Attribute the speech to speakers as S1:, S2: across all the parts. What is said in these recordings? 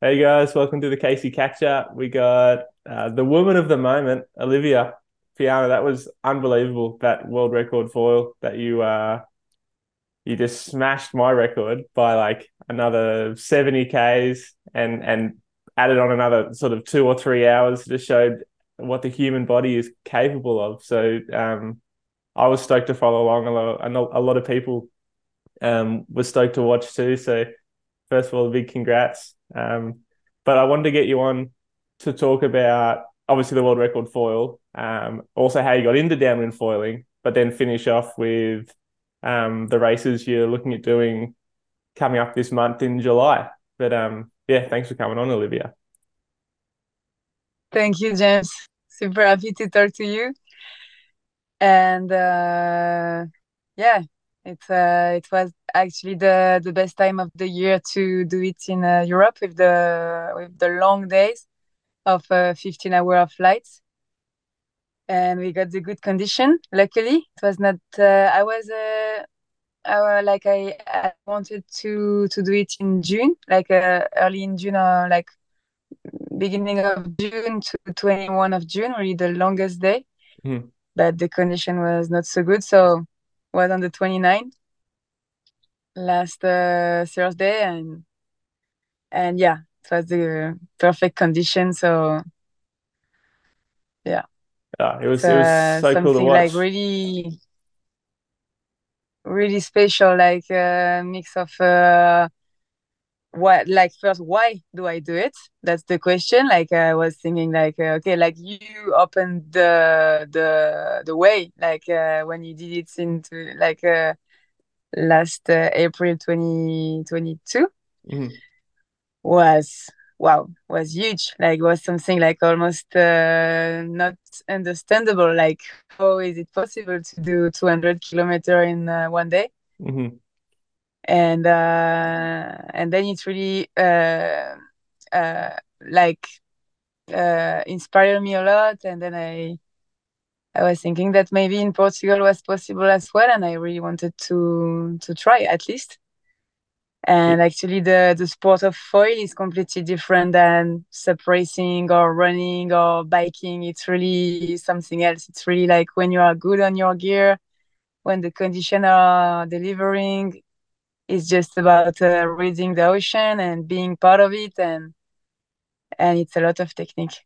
S1: Hey guys, welcome to the Casey Catch Up. We got uh, the woman of the moment, Olivia Piana. That was unbelievable. That world record foil that you uh you just smashed my record by like another 70 Ks and and added on another sort of two or three hours. Just showed what the human body is capable of. So um, I was stoked to follow along. A lot, a lot of people um, were stoked to watch too. So first of all, big congrats. Um, but I wanted to get you on to talk about obviously the world record foil, um, also how you got into downwind foiling, but then finish off with um, the races you're looking at doing coming up this month in July. But um, yeah, thanks for coming on, Olivia.
S2: Thank you, James. Super happy to talk to you. And uh, yeah, it uh, it was actually the the best time of the year to do it in uh, Europe with the with the long days of uh, 15 hour of flights. And we got the good condition. Luckily, it was not. Uh, I was uh, uh, like I, I wanted to to do it in June, like uh, early in June or like beginning of June to 21 of June, really the longest day. Mm. But the condition was not so good, so was on the 29th last uh, Thursday, and and yeah, it was the perfect condition. So yeah,
S1: yeah, it was, it was uh, so cool to watch.
S2: Like really, really special, like a uh, mix of uh, what like first why do i do it? That's the question. Like i was thinking like uh, okay like you opened the the the way like uh, when you did it into like uh, last uh, april 2022 mm-hmm. was wow was huge. Like was something like almost uh, not understandable. Like how is it possible to do 200 kilometer in uh, one day? Mm-hmm and uh, and then it really uh, uh, like uh, inspired me a lot. And then i i was thinking that maybe in portugal was possible as well and i really wanted to to try at least. And actually the the sport of foil is completely different than sup racing or running or biking. It's really something else. It's really like when you are good on your gear when the conditions are delivering it's just about uh, reading the ocean and being part of it and and it's a lot of technique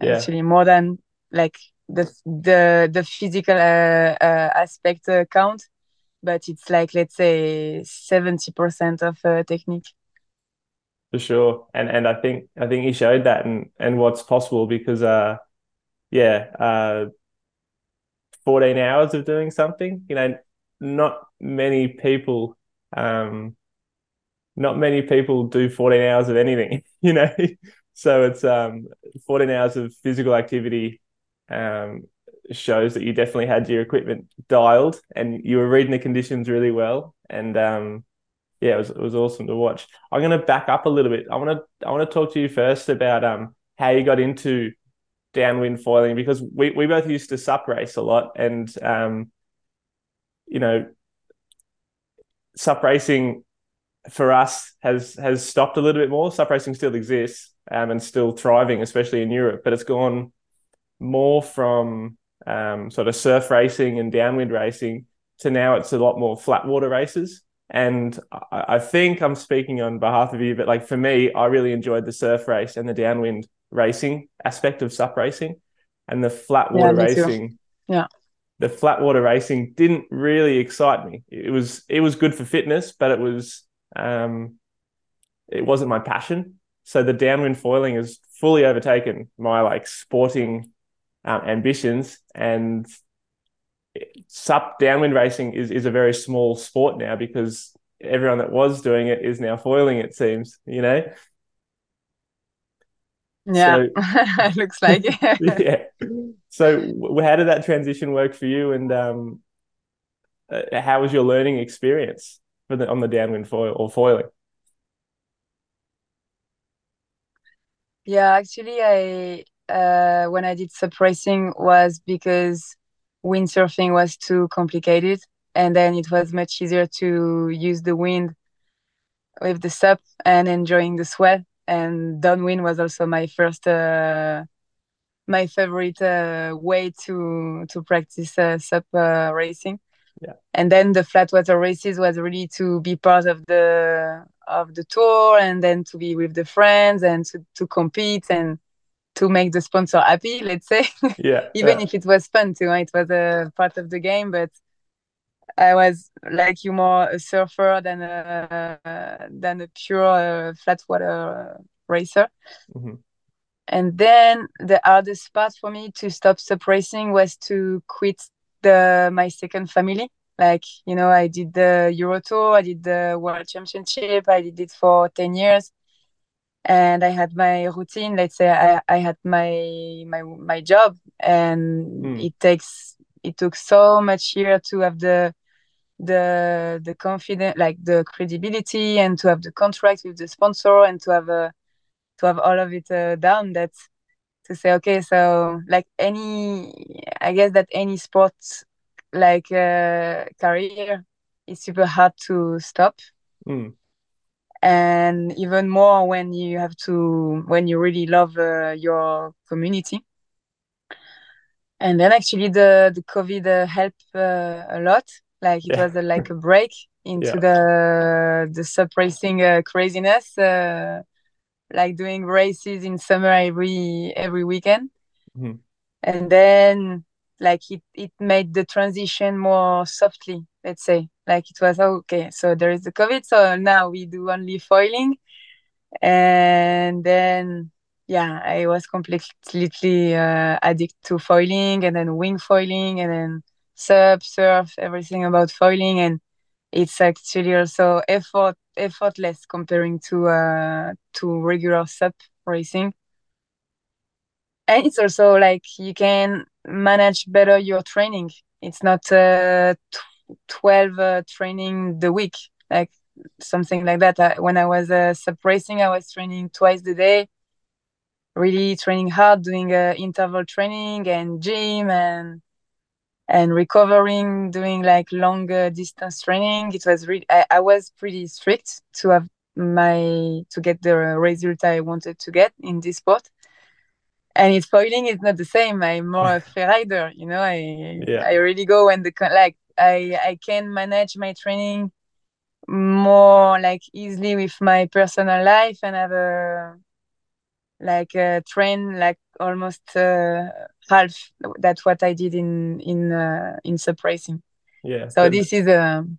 S2: yeah. actually more than like the the the physical uh, uh, aspect uh, count but it's like let's say 70% of uh, technique
S1: for sure and and i think i think he showed that and and what's possible because uh yeah uh 14 hours of doing something you know not many people um, not many people do 14 hours of anything, you know. so it's um, 14 hours of physical activity um, shows that you definitely had your equipment dialed and you were reading the conditions really well. And um, yeah, it was it was awesome to watch. I'm going to back up a little bit. I want to I want to talk to you first about um how you got into downwind foiling because we, we both used to sup race a lot and um you know sup racing for us has has stopped a little bit more. Sup racing still exists um, and still thriving, especially in Europe, but it's gone more from um, sort of surf racing and downwind racing to now it's a lot more flat water races. And I, I think I'm speaking on behalf of you, but like for me, I really enjoyed the surf race and the downwind racing aspect of sup racing and the flat water yeah, racing.
S2: Too. Yeah
S1: the flat water racing didn't really excite me. It was it was good for fitness, but it was um, it wasn't my passion. So the downwind foiling has fully overtaken my like sporting um, ambitions, and sup downwind racing is is a very small sport now because everyone that was doing it is now foiling. It seems, you know.
S2: Yeah, so, looks like
S1: yeah. So, how did that transition work for you, and um, uh, how was your learning experience for the, on the downwind foil or foiling?
S2: Yeah, actually, I uh, when I did sup racing was because windsurfing was too complicated, and then it was much easier to use the wind with the sup and enjoying the swell. And downwind was also my first, uh, my favorite uh, way to to practice uh, sup uh, racing.
S1: Yeah.
S2: And then the flat water races was really to be part of the of the tour and then to be with the friends and to, to compete and to make the sponsor happy, let's say.
S1: Yeah.
S2: Even
S1: yeah.
S2: if it was fun too, it was a part of the game, but I was like you more a surfer than a than a pure uh, flat water racer.
S1: Mhm.
S2: And then the hardest part for me to stop sup racing was to quit the my second family. Like you know, I did the Euro Tour, I did the World Championship, I did it for ten years, and I had my routine. Let's say I, I had my my my job, and
S1: Mm.
S2: it takes it took so much year to have the the the confidence, like the credibility, and to have the contract with the sponsor, and to have a to have all of it uh, down. That to say okay, so like any, I guess that any sport like uh, career is super hard to stop
S1: Mm.
S2: and even more when you have to when you really love uh, your community and then actually the the covid uh, helped uh, a lot like it
S1: Yeah.
S2: was uh, like a break into
S1: Yeah.
S2: the the sup racing uh, craziness uh, like doing races in summer every every weekend.
S1: Mhm.
S2: and then like it it made the transition more softly let's say. Like it was oh, okay so there is the covid so now we do only foiling. And then yeah i was completely uh, addicted to foiling and then wing foiling and then sup surf everything about foiling. And it's actually also effort effortless comparing to uh to regular sup racing. And it's also like you can manage better your training. It's not uh, tw- 12 uh, training the week like something like that. I, when i was uh, sup racing i was training twice a day really training hard doing uh, interval training and gym and and recovering doing like longer distance training it was really I, I was pretty strict to have my to get the result i wanted to get in this sport. And it's foiling is not the same. I'm more a free rider you know? I
S1: Yeah.
S2: i really go when the like i i can manage my training more like easily with my personal life and have a like a train like almost uh, half that's what i did in in uh, in sup racing
S1: Yeah.
S2: so this is um,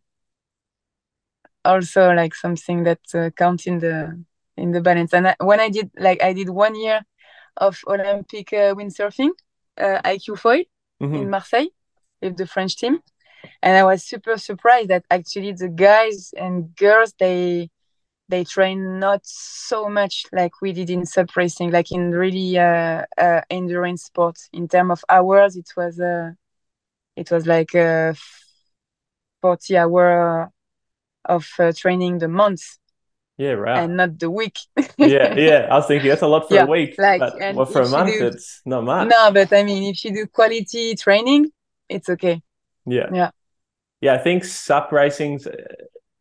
S2: also like something that uh, counts in the in the balance and I, when i did like i did one year of olympic uh, windsurfing uh, iq foil
S1: Mhm.
S2: in marseille with the french team and i was super surprised that actually the guys and girls they they train not so much like we did in sup racing like in really uh, uh endurance sport in terms of hours it was uh it was like uh 40 hour of uh, training the month
S1: Yeah, right.
S2: and not the week
S1: yeah, yeah. I was thinking that's a lot for
S2: Yeah,
S1: a week,
S2: like,
S1: but well, for a month,
S2: do-
S1: it's not much.
S2: no but i mean if you do quality training it's okay
S1: Yeah.
S2: Yeah.
S1: Yeah, I think sup racing's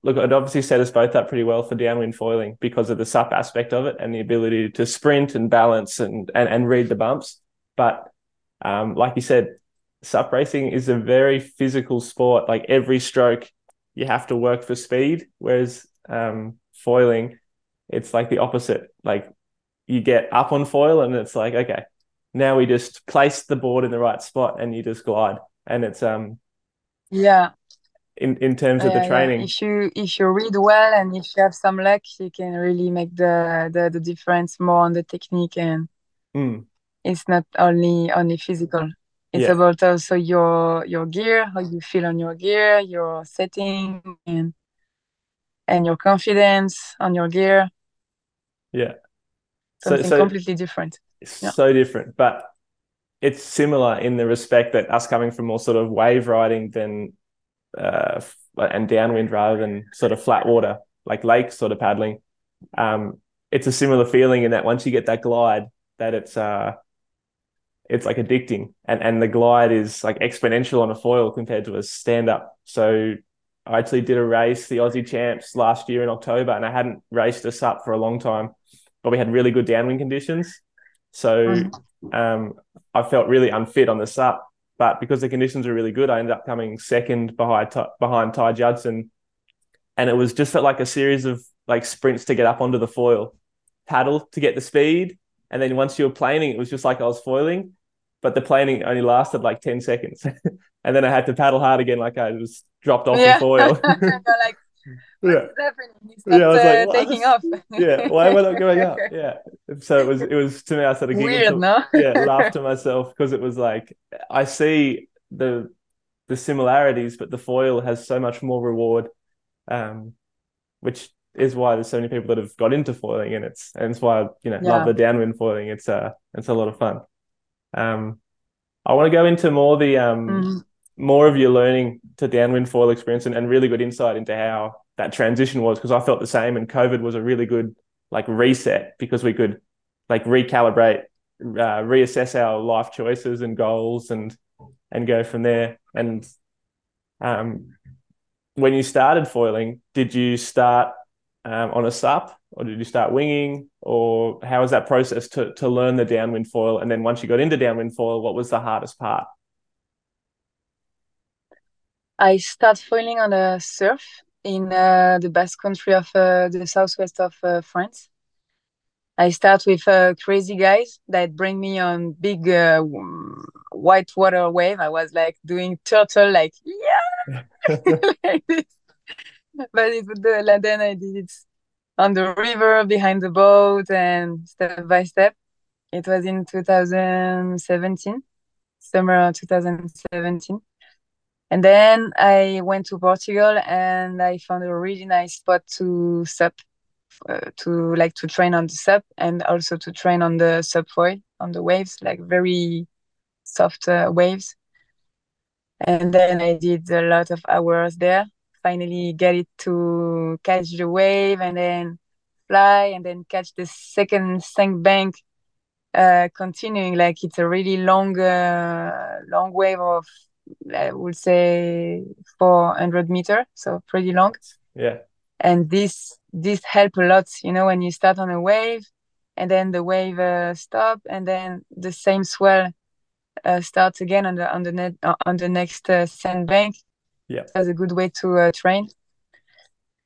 S1: look, it obviously set us both up pretty well for downwind foiling because of the sup aspect of it and the ability to sprint and balance and and, and read the bumps. But um, like you said, sup racing is a very physical sport. Like every stroke, you have to work for speed, whereas um, foiling, it's like the opposite. Like you get up on foil and it's like, okay, now we just place the board in the right spot and you just glide. And it's um
S2: yeah
S1: in, in terms of
S2: Yeah,
S1: the
S2: yeah.
S1: training.
S2: If you if you read well and if you have some luck, you can really make the the, the difference more on the technique and
S1: Mm,
S2: it's not only only physical. It's
S1: Yeah.
S2: about also your your gear, how you feel on your gear, your setting and and your confidence on your gear.
S1: yeah. So
S2: Something
S1: so
S2: completely different.
S1: it's
S2: Yeah.
S1: so different, but it's similar in the respect that us coming from more sort of wave riding than uh and downwind rather than sort of flat water, like lake sort of paddling. Um, it's a similar feeling in that once you get that glide, that it's uh it's like addicting and and the glide is like exponential on a foil compared to a stand up. So I actually did a race, the Aussie Champs last year in October, and I hadn't raced a SUP for a long time, but we had really good downwind conditions. So mm-hmm. um, I felt really unfit on the SUP. But because the conditions were really good, I ended up coming second behind behind Ty Judson, and it was just like a series of like sprints to get up onto the foil, paddle to get the speed, and then once you were planing, it was just like I was foiling, but the planing only lasted like ten seconds, and then I had to paddle hard again, like I was dropped off yeah. the foil.
S2: like, yeah. yeah, I was like, uh, taking off.
S1: yeah, why am I not going up? Yeah. So it was it was to me I started giggling.
S2: Weird,
S1: to,
S2: no?
S1: yeah, laugh to myself because it was like I see the the similarities, but the foil has so much more reward. Um, which is why there's so many people that have got into foiling and it's and it's why I, you know yeah. love the downwind foiling. It's uh it's a lot of fun. Um I want to go into more the um mm more of your learning to downwind foil experience and, and really good insight into how that transition was because I felt the same and COVID was a really good like reset because we could like recalibrate, uh, reassess our life choices and goals and and go from there. And um, when you started foiling, did you start um, on a SUP or did you start winging or how was that process to to learn the downwind foil? And then once you got into downwind foil, what was the hardest part?
S2: I start foiling on a surf in uh, the Basque country of uh, the southwest of uh, France. I start with uh, crazy guys that bring me on big uh, white water wave. I was like doing turtle, like yeah, like but it and then I did it on the river behind the boat and step by step. It was in 2017, summer 2017. And then I went to Portugal and I found a really nice spot to sup, uh, to like to train on the sup and also to train on the subfoil on the waves, like very soft uh, waves. And then I did a lot of hours there. Finally, get it to catch the wave and then fly and then catch the second sink bank. Uh, continuing like it's a really long, uh, long wave of I would say 400 meter, so pretty long.
S1: Yeah.
S2: And this this help a lot, you know, when you start on a wave, and then the wave uh, stop, and then the same swell uh, starts again on the on the net uh, on the next uh, sandbank.
S1: Yeah,
S2: that's a good way to uh, train.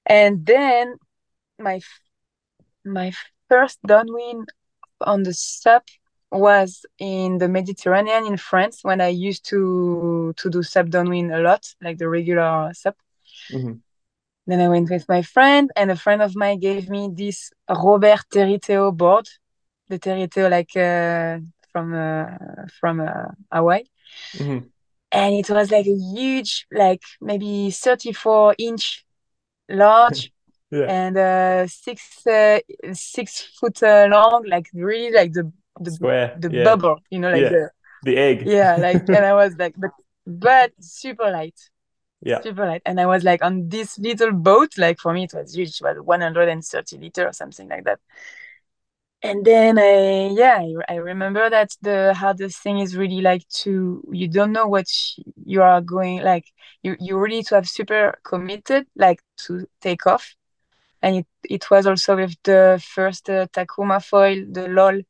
S2: And then my my first downwind on the SUP was in the Mediterranean in France when I used to to do SUP downwind a lot, like the regular SUP. Mm-hmm. Then I went with my friend, and a friend of mine gave me this Robert Territeo board, the Territeo like uh, from uh, from uh, Hawaii, mm-hmm. and it was like a huge, like maybe thirty four inch large. yeah. And uh, six uh, six foot uh, long, like really like the the
S1: Square.
S2: the
S1: yeah.
S2: bubble, you know, like
S1: yeah.
S2: the
S1: the egg.
S2: Yeah, like and I was like, but but super light.
S1: Yeah.
S2: Super light. And I was like on this little boat, like for me it was huge, it was 130 liter or something like that. And then I yeah, I, I remember that the hardest thing is really like to you don't know what you are going like you you really to have super committed like to take off. And it, it was also with the first uh, Takuma foil, the LOL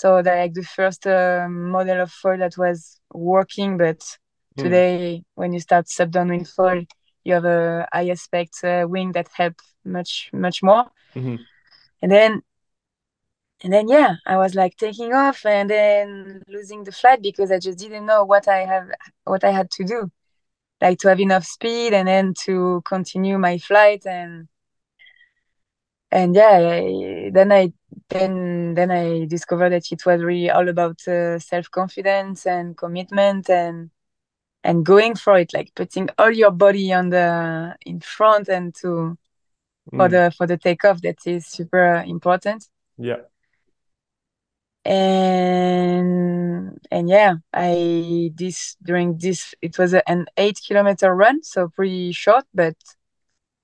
S2: so that like the first uh, model of foil that was working, but mm. today when you start SUP downwind foil, you have a high aspect uh, wing that help much much more. Mm-hmm. And then and then yeah, I was like taking off and then losing the flight because I just didn't know what I have what I had to do, like to have enough speed and then to continue my flight and and yeah, I, then I then then I discovered that it was really all about uh, self confidence and commitment and and going for it, like putting all your body on the in front and to mm. for the for the takeoff. That is super important.
S1: Yeah.
S2: And and yeah, I this during this it was an eight kilometer run, so pretty short, but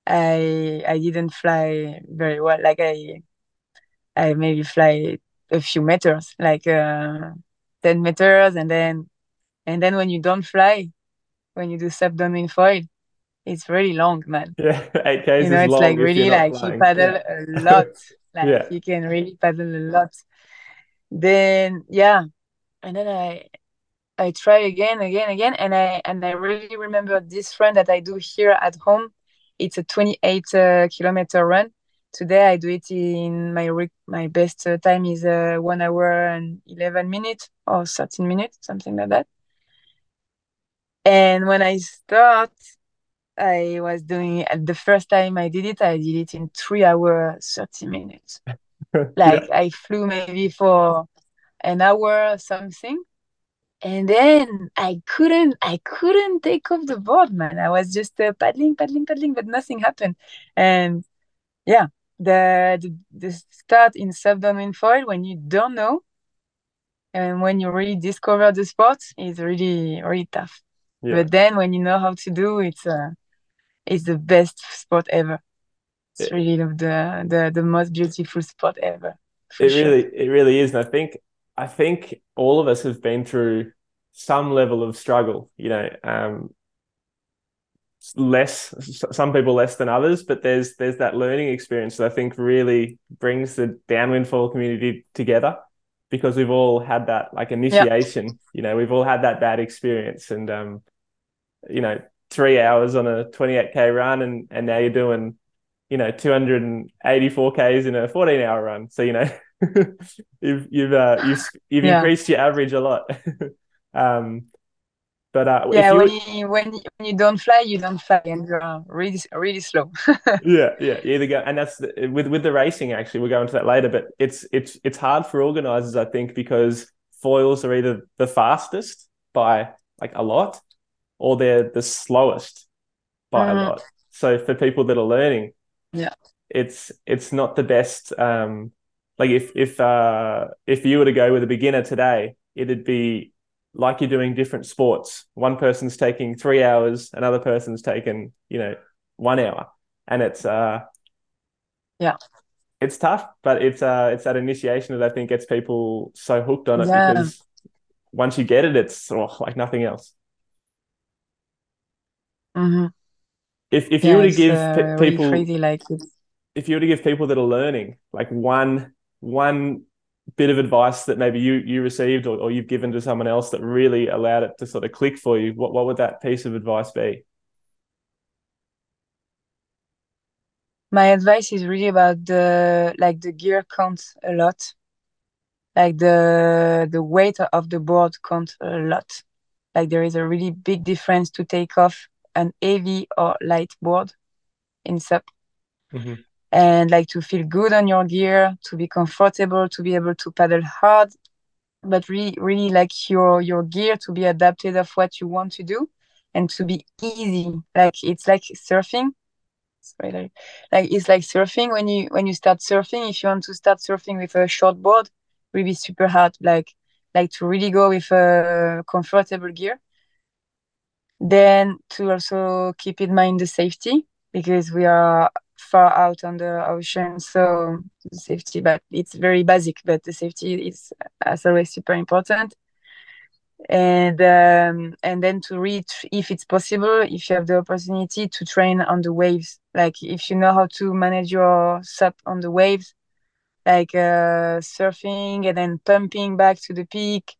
S2: I I didn't fly very well. Like I I maybe fly a few meters, like uh, ten meters, and then and then when you don't fly, when you do SUP foil, it's really long, man.
S1: Yeah, eight k's.
S2: You know, it's like really like playing. you paddle yeah. a lot. like yeah. you can really paddle a lot. Then yeah, and then I I try again, again, again, and I and I really remember this friend that I do here at home. It's a 28 uh, kilometer run. Today I do it in my my best uh, time is uh, one hour and 11 minutes or 13 minutes, something like that. And when I start, I was doing at the first time I did it, I did it in three hours, 30 minutes. like yeah. I flew maybe for an hour something and then I couldn't I couldn't take off the board, man. I was just uh, paddling, paddling, paddling, but nothing happened. And yeah, the the, the start in SUP downwind foil when you don't know and when you really discover the sport is really really tough. Yeah. But then when you know how to do it's uh it's the best sport ever. It's it, really the the the most beautiful sport ever.
S1: It sure. really it really is. And I think I think all of us have been through some level of struggle, you know, um, less some people less than others, but there's there's that learning experience that I think really brings the downwind foil community together because we've all had that like initiation, yep. you know, we've all had that bad experience and um, you know, three hours on a 28k run and and now you're doing you know 284 k's in a 14 hour run so you know you've you've uh, you've you've yeah. increased your average a lot. um, but uh,
S2: yeah, you... when you when you, when you don't fly, you don't fly, and you're really really slow.
S1: yeah, yeah, either go, and that's the, with with the racing. Actually, we'll go into that later. But it's it's it's hard for organizers, I think, because foils are either the fastest by like a lot, or they're the slowest by mm. a mm-hmm. lot. So for people that are learning,
S2: yeah,
S1: it's it's not the best um like if if uh if you were to go with a beginner today, it'd be like you're doing different sports. One person's taking three hours, another person's taking, you know, one hour. And it's uh
S2: yeah.
S1: It's tough, but it's uh it's that initiation that I think gets people so hooked on it yeah. because once you get it, it's oh, like nothing else.
S2: Mm-hmm.
S1: If if yeah, you were to give uh, people
S2: really like
S1: if you were to give people that are learning like one one bit of advice that maybe you you received or, or you've given to someone else that really allowed it to sort of click for you what what would that piece of advice be?
S2: My advice is really about the like the gear counts a lot. Like the the weight of the board counts a lot. Like there is a really big difference to take off an heavy or light board in SUP
S1: mm-hmm
S2: and like to feel good on your gear, to be comfortable, to be able to paddle hard, but really, really like your your gear to be adapted of what you want to do and to be easy. Like it's like surfing. Sorry, like, like it's like surfing when you when you start surfing. If you want to start surfing with a short board, really super hard. Like like to really go with a comfortable gear. Then to also keep in mind the safety because we are far out on the ocean so safety but it's very basic but the safety is as always super important. And um, and then to reach if it's possible if you have the opportunity to train on the waves. Like if you know how to manage your sup on the waves like uh, surfing and then pumping back to the peak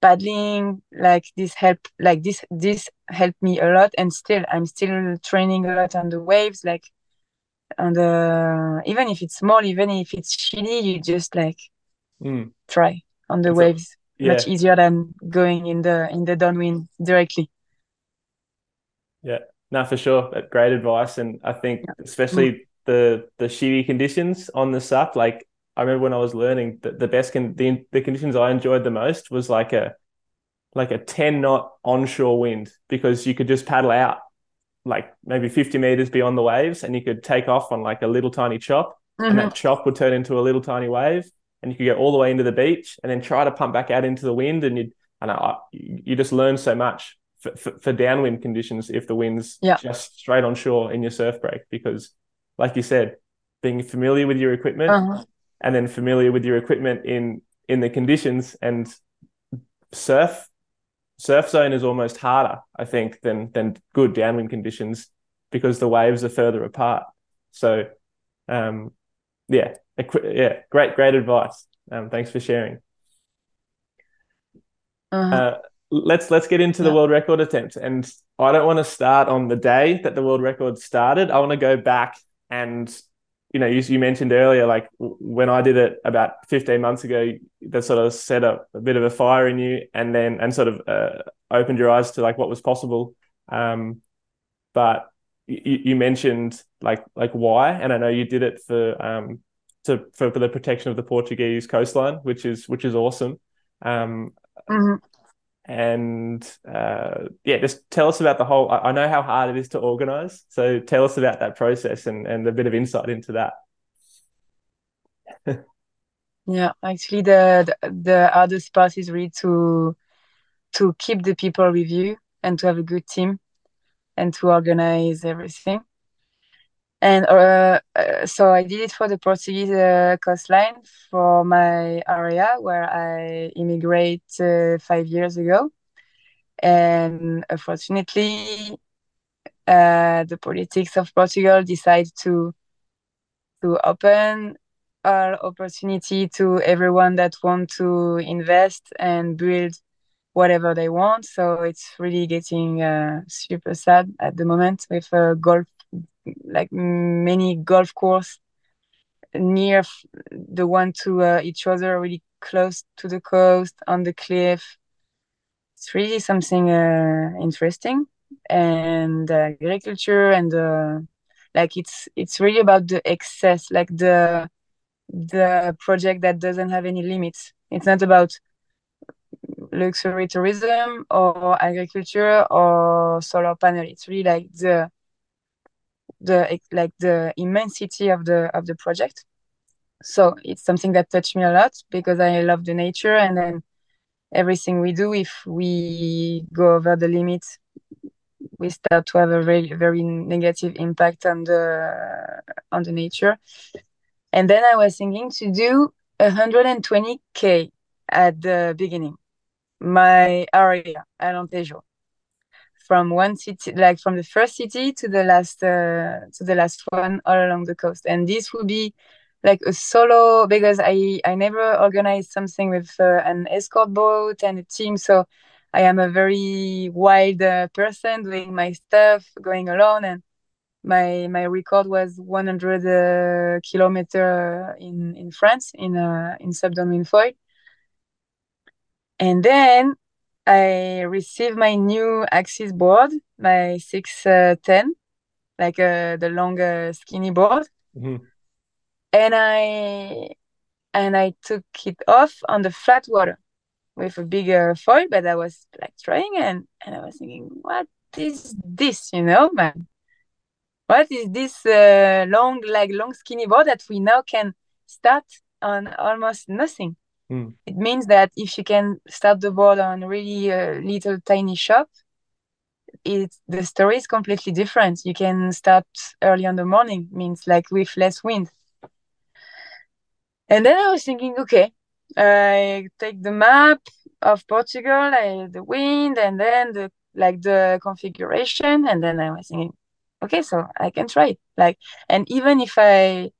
S2: paddling like this help like this this helped me a lot. And still i'm still training a lot on the waves like and uh, even if it's small even if it's shitty you just like
S1: mm.
S2: try on the it's waves a, yeah. much easier than going in the in the downwind directly
S1: yeah no for sure great advice and i think yeah. especially mm. the the shitty conditions on the sup like i remember when i was learning that the best con- the, the conditions i enjoyed the most was like a like a 10 knot onshore wind because you could just paddle out like maybe 50 meters beyond the waves and you could take off on like a little tiny chop mm-hmm. and that mm-hmm. chop would turn into a little tiny wave and you could go all the way into the beach and then try to pump back out into the wind and you'd and I, you just learn so much for, for, for downwind conditions if the wind's
S2: yeah.
S1: just straight on shore in your surf break because like you said being familiar with your equipment
S2: uh-huh.
S1: and then familiar with your equipment in in the conditions and surf surf zone is almost harder, I think, than than good downwind conditions because the waves are further apart. So, um, yeah, yeah, great, great advice. Um, thanks for sharing. Uh-huh. Uh, let's let's get into yeah. the world record attempt, and I don't want to start on the day that the world record started. I want to go back and you know, you, you mentioned earlier, like when I did it about 15 months ago, that sort of set up a bit of a fire in you and then, and sort of uh, opened your eyes to like what was possible. Um, but you, you mentioned like, like why, and I know you did it for, um, to, for, for the protection of the Portuguese coastline, which is, which is awesome. Um,
S2: mm-hmm
S1: and uh, yeah, just tell us about the whole. I, know how hard it is to organize, so tell us about that process and and a bit of insight into that.
S2: yeah, actually, the, the the hardest part is really to to keep the people with you and to have a good team and to organize everything. And uh, uh, so I did it for the Portuguese uh, coastline for my area where I immigrated uh, five years ago. And unfortunately, uh, the politics of Portugal decided to to open our opportunity to everyone that want to invest and build whatever they want. So it's really getting uh, super sad at the moment with a golf like many golf course near the one to uh, each other, really close to the coast on the cliff. It's really something uh, interesting, and uh, agriculture and uh, like it's it's really about the excess, like the the project that doesn't have any limits. It's not about luxury tourism or agriculture or solar panel. It's really like the the like the immensity of the of the project. So it's something that touched me a lot because i love the nature and then everything we do if we go over the limit we start to have a very very negative impact on the on the nature. And then i was thinking to do 120k at the beginning. My area alentejo from one city like from the first city to the last uh, to the last one all along the coast. And this will be like a solo because i i never organized something with uh, an escort boat and a team. So i am a very wild uh, person doing my stuff going alone. And my my record was 100 uh, kilometer in in france in uh, in SUP downwind foil and then I received my new Axis board, my 610, uh, like uh, the long uh, skinny board.
S1: Mm-hmm.
S2: And I and I took it off on the flat water with a bigger foil, but I was like trying and, and I was thinking, what is this, you know, man? What is this uh, long, like long skinny board that we now can start on almost nothing?
S1: Mm.
S2: It means that if you can start the board on really a little tiny shop, it the story is completely different. You can start early on the morning, means like with less wind. And then I was thinking, okay, I take the map of Portugal, I, the wind, and then the like the configuration, and then I was thinking, okay, so I can try it. Like, and even if I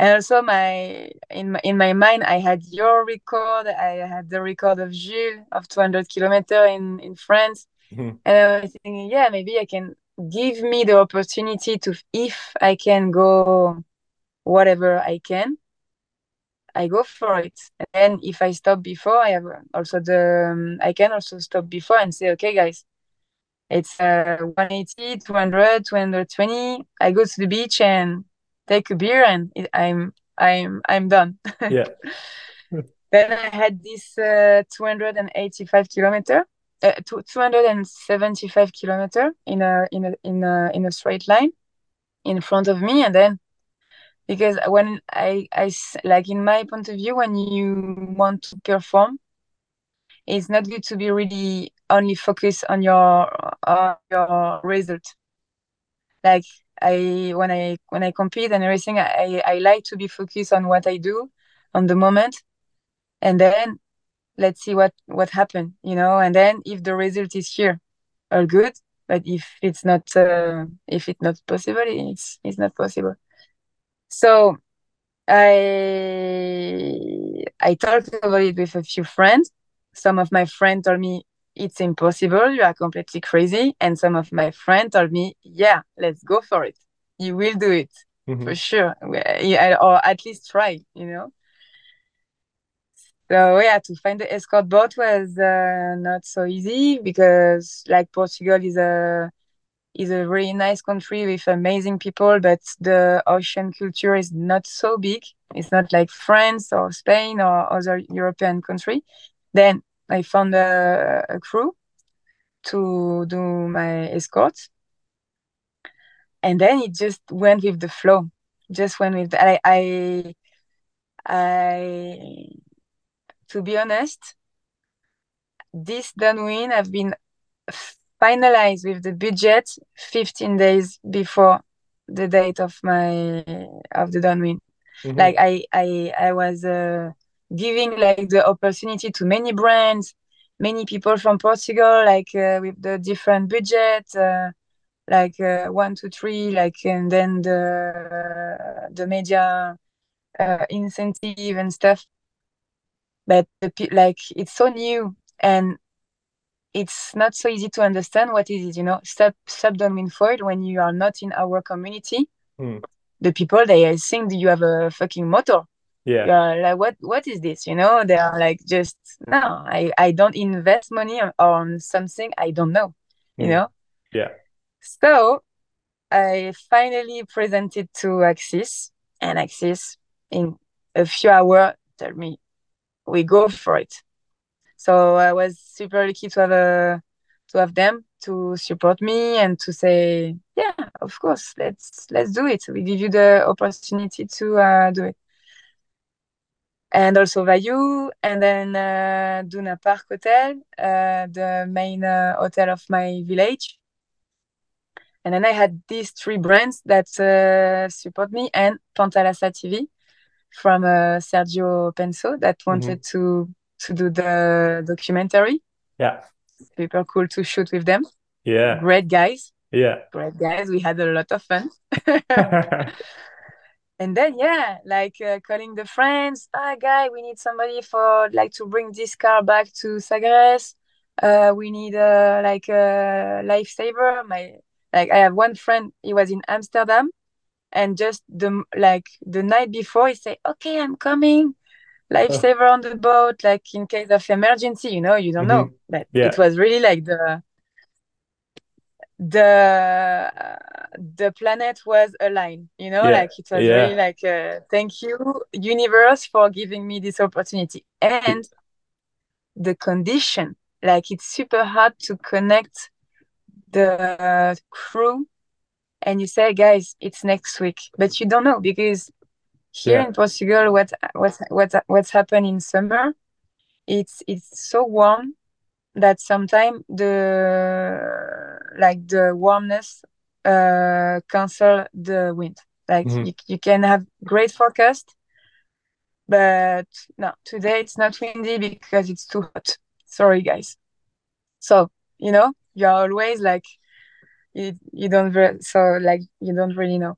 S2: and also my in my in my mind i had your record i had the record of Jules of 200 kilometer in in france.
S1: Mm-hmm.
S2: and i was thinking yeah maybe i can give me the opportunity to if i can go whatever i can i go for it. And then if i stop before i have also the um, i can also stop before and say okay guys it's uh, 180 200 220 i go to the beach and take a beer and it, I'm I'm I'm done.
S1: Yeah.
S2: then I had this uh, 285 kilometer, uh, 275 kilometer in a in a in a in a straight line in front of me, and then because when I I like in my point of view, when you want to perform, it's not good to be really only focused on your on your result. Like I when I when I compete and everything, I I like to be focused on what I do on the moment, and then let's see what what happened, you know. And then if the result is here, all good. but if it's not uh, if it's not possible it's it's not possible so i i talked about it with a few friends some of my friends told me it's impossible you are completely crazy and some of my friends told me yeah let's go for it you will do it mm-hmm. for sure or at least try you know so yeah, to find the escort boat was uh, not so easy because like Portugal is a is a really nice country with amazing people, but the ocean culture is not so big. It's not like France or Spain or other European country. Then I found a, a crew to do my escort, and then it just went with the flow. Just went with the, I I I to be honest, this downwind have been finalized with the budget 15 days before the date of my of the downwind. Mm-hmm. Like I I I was uh, giving like the opportunity to many brands, many people from Portugal, like uh, with the different budget, uh, like uh, one, two, three, like and then the the media uh, incentive and stuff. But the, like it's so new and it's not so easy to understand what is it you know? Sub SUP downwind foil when you are not in our community. Mm. the people they think you have a fucking motor
S1: yeah
S2: like what what is this you know they are like just no i i don't invest money on, on something i don't know you mm. know
S1: yeah
S2: so i finally presented to axis and axis in a few hours tell me we go for it. So I was super lucky to have a to have them to support me and to say, yeah, of course, let's let's do it. We give you the opportunity to uh, do it. And also Vayu, and then uh, Duna Park Hotel, uh, the main uh, hotel of my village. And then I had these three brands that uh, support me and Pantalasa TV from uh, Sergio Penso that wanted mm-hmm. to to do the documentary.
S1: Yeah,
S2: super cool to shoot with them.
S1: Yeah,
S2: great guys.
S1: Yeah,
S2: great guys. We had a lot of fun. and then yeah, like uh, calling the friends. Ah, guy, we need somebody for like to bring this car back to Sagres. Uh, we need uh, like a lifesaver. My like I have one friend. He was in Amsterdam and just the like the night before he say okay i'm coming lifesaver on the boat like in case of emergency you know you don't mm-hmm. know but yeah. it was really like the the the planet was aligned you know yeah. like it was yeah. really like uh, thank you universe for giving me this opportunity and the condition like it's super hard to connect the crew and you say, guys, it's next week, but you don't know because here yeah. in Portugal, what what what what's happened in summer, it's it's so warm that sometimes the like the warmness uh cancel the wind. Like mm-hmm. you, you can have great forecast, but no, today it's not windy because it's too hot. Sorry, guys. So you know you're always like you you don't re- so like you don't really know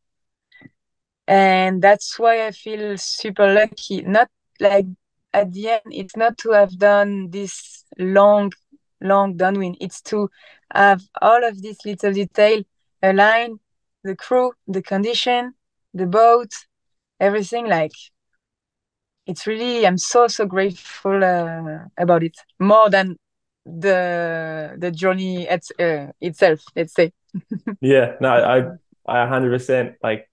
S2: and that's why i feel super lucky not like at the end it's not to have done this long long downwind it's to have all of this little detail align the crew the condition the boat everything like it's really i'm so so grateful uh, about it. More than the the journey at, uh, itself let's say.
S1: Yeah, no, I I 100% like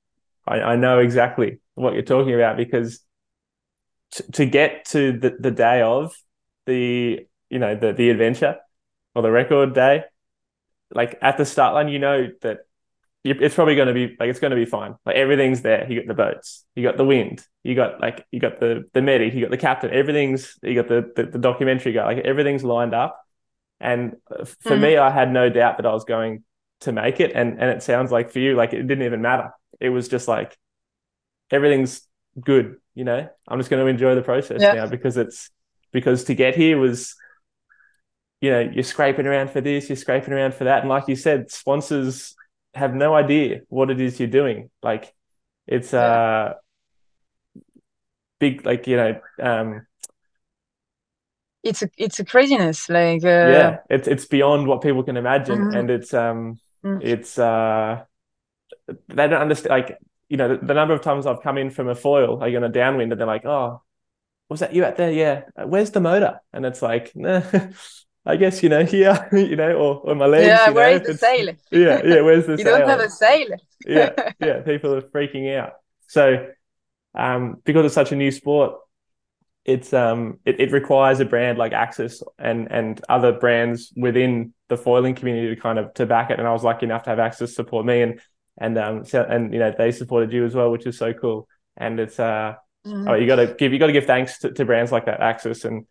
S1: I, I know exactly what you're talking about because t- to get to the, the day of the you know the the adventure or the record day, like at the start line, you know that it's probably going to be like it's going to be fine. Like everything's there. You got the boats, you got the wind, you got like you got the the medic, you got the captain. Everything's you got the the, the documentary guy. Like everything's lined up. And for mm-hmm. me, I had no doubt that I was going to make it. And and it sounds like for you, like it didn't even matter. It was just like everything's good, you know. I'm just going to enjoy the process yeah. now because it's because to get here was you know, you're scraping around for this, you're scraping around for that. And like you said, sponsors have no idea what it is you're doing. Like it's yeah. uh big like, you know, um
S2: it's a it's a craziness. Like uh...
S1: Yeah, it's it's beyond what people can imagine. Mm-hmm. And it's um mm. it's uh they don't understand like you know the, the, number of times I've come in from a foil like on a downwind and they're like oh was that you out there yeah where's the motor and it's like nah, I guess you know here, you know, or, or my legs.
S2: Yeah, know, where's the sail?
S1: Yeah, yeah, where's the
S2: you
S1: sail?
S2: You don't have a sail.
S1: yeah, yeah, people are freaking out. So, um, because it's such a new sport, it's um, it, it requires a brand like Axis and and other brands within the foiling community to kind of to back it. And I was lucky enough to have Axis support me, and and um, so, and you know they supported you as well, which is so cool. And it's uh, mm-hmm. oh, you got to give you got to give thanks to, to brands like that, Axis and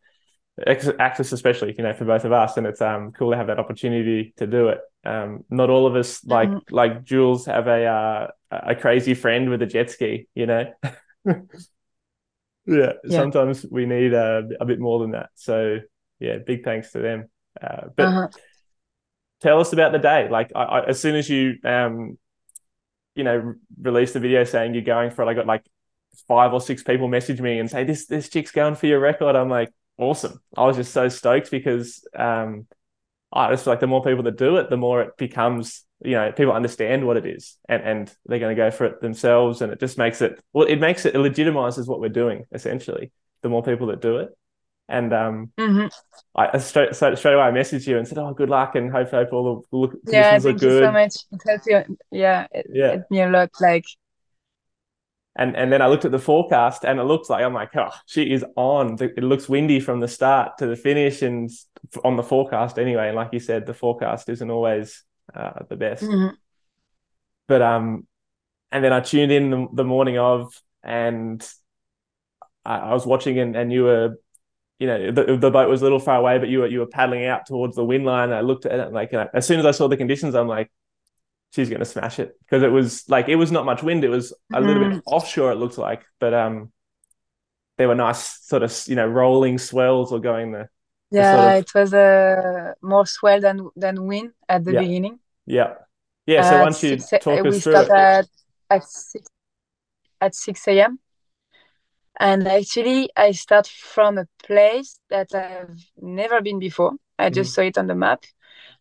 S1: Axis especially you know for both of us and it's um cool to have that opportunity to do it. Um not all of us like mm-hmm. like jules have a uh, a crazy friend with a jet ski you know? Yeah, yeah, sometimes we need uh, a bit more than that. So yeah big thanks to them. Uh, but uh-huh. tell us about the day. Like I, I, as soon as you um you know released the video saying you're going for it i got like five or six people message me and say this this chick's going for your record. I'm like awesome. I was just so stoked because um, I just feel like the more people that do it, the more it becomes, you know, people understand what it is and, and they're going to go for it themselves. And it just makes it, well, it makes it, it legitimizes what we're doing essentially, the more people that do it. And um,
S2: mm-hmm.
S1: I straight, straight away I messaged you and said, "Oh, good luck, and hope, hope all the look,
S2: yeah,
S1: thank
S2: you so much. It helped you. Yeah, it, yeah. it a lot. Like
S1: and and then I looked at the forecast and it looks like I'm like, oh, she is on. It looks windy from the start to the finish, and on the forecast anyway. And like you said, the forecast isn't always uh, the best.
S2: Mm-hmm.
S1: But um, and then I tuned in the, the morning of, and I, I, was watching, and, and you were, you know, the, the boat was a little far away, but you were you were paddling out towards the wind line. I looked at it, and like as soon as I saw the conditions, I'm like, she's going to smash it because it was like it was not much wind. It was a little bit mm. offshore. It looked like, but um, there were nice sort of you know rolling swells or going the.
S2: Yeah, sort of... it was a uh, more swell than than wind at the
S1: yeah.
S2: beginning.
S1: Yeah, yeah. So once you six, talk
S2: we
S1: us through it.
S2: At, at six at six a.m. And actually, I start from a place that I've never been before. I just mm. saw it on the map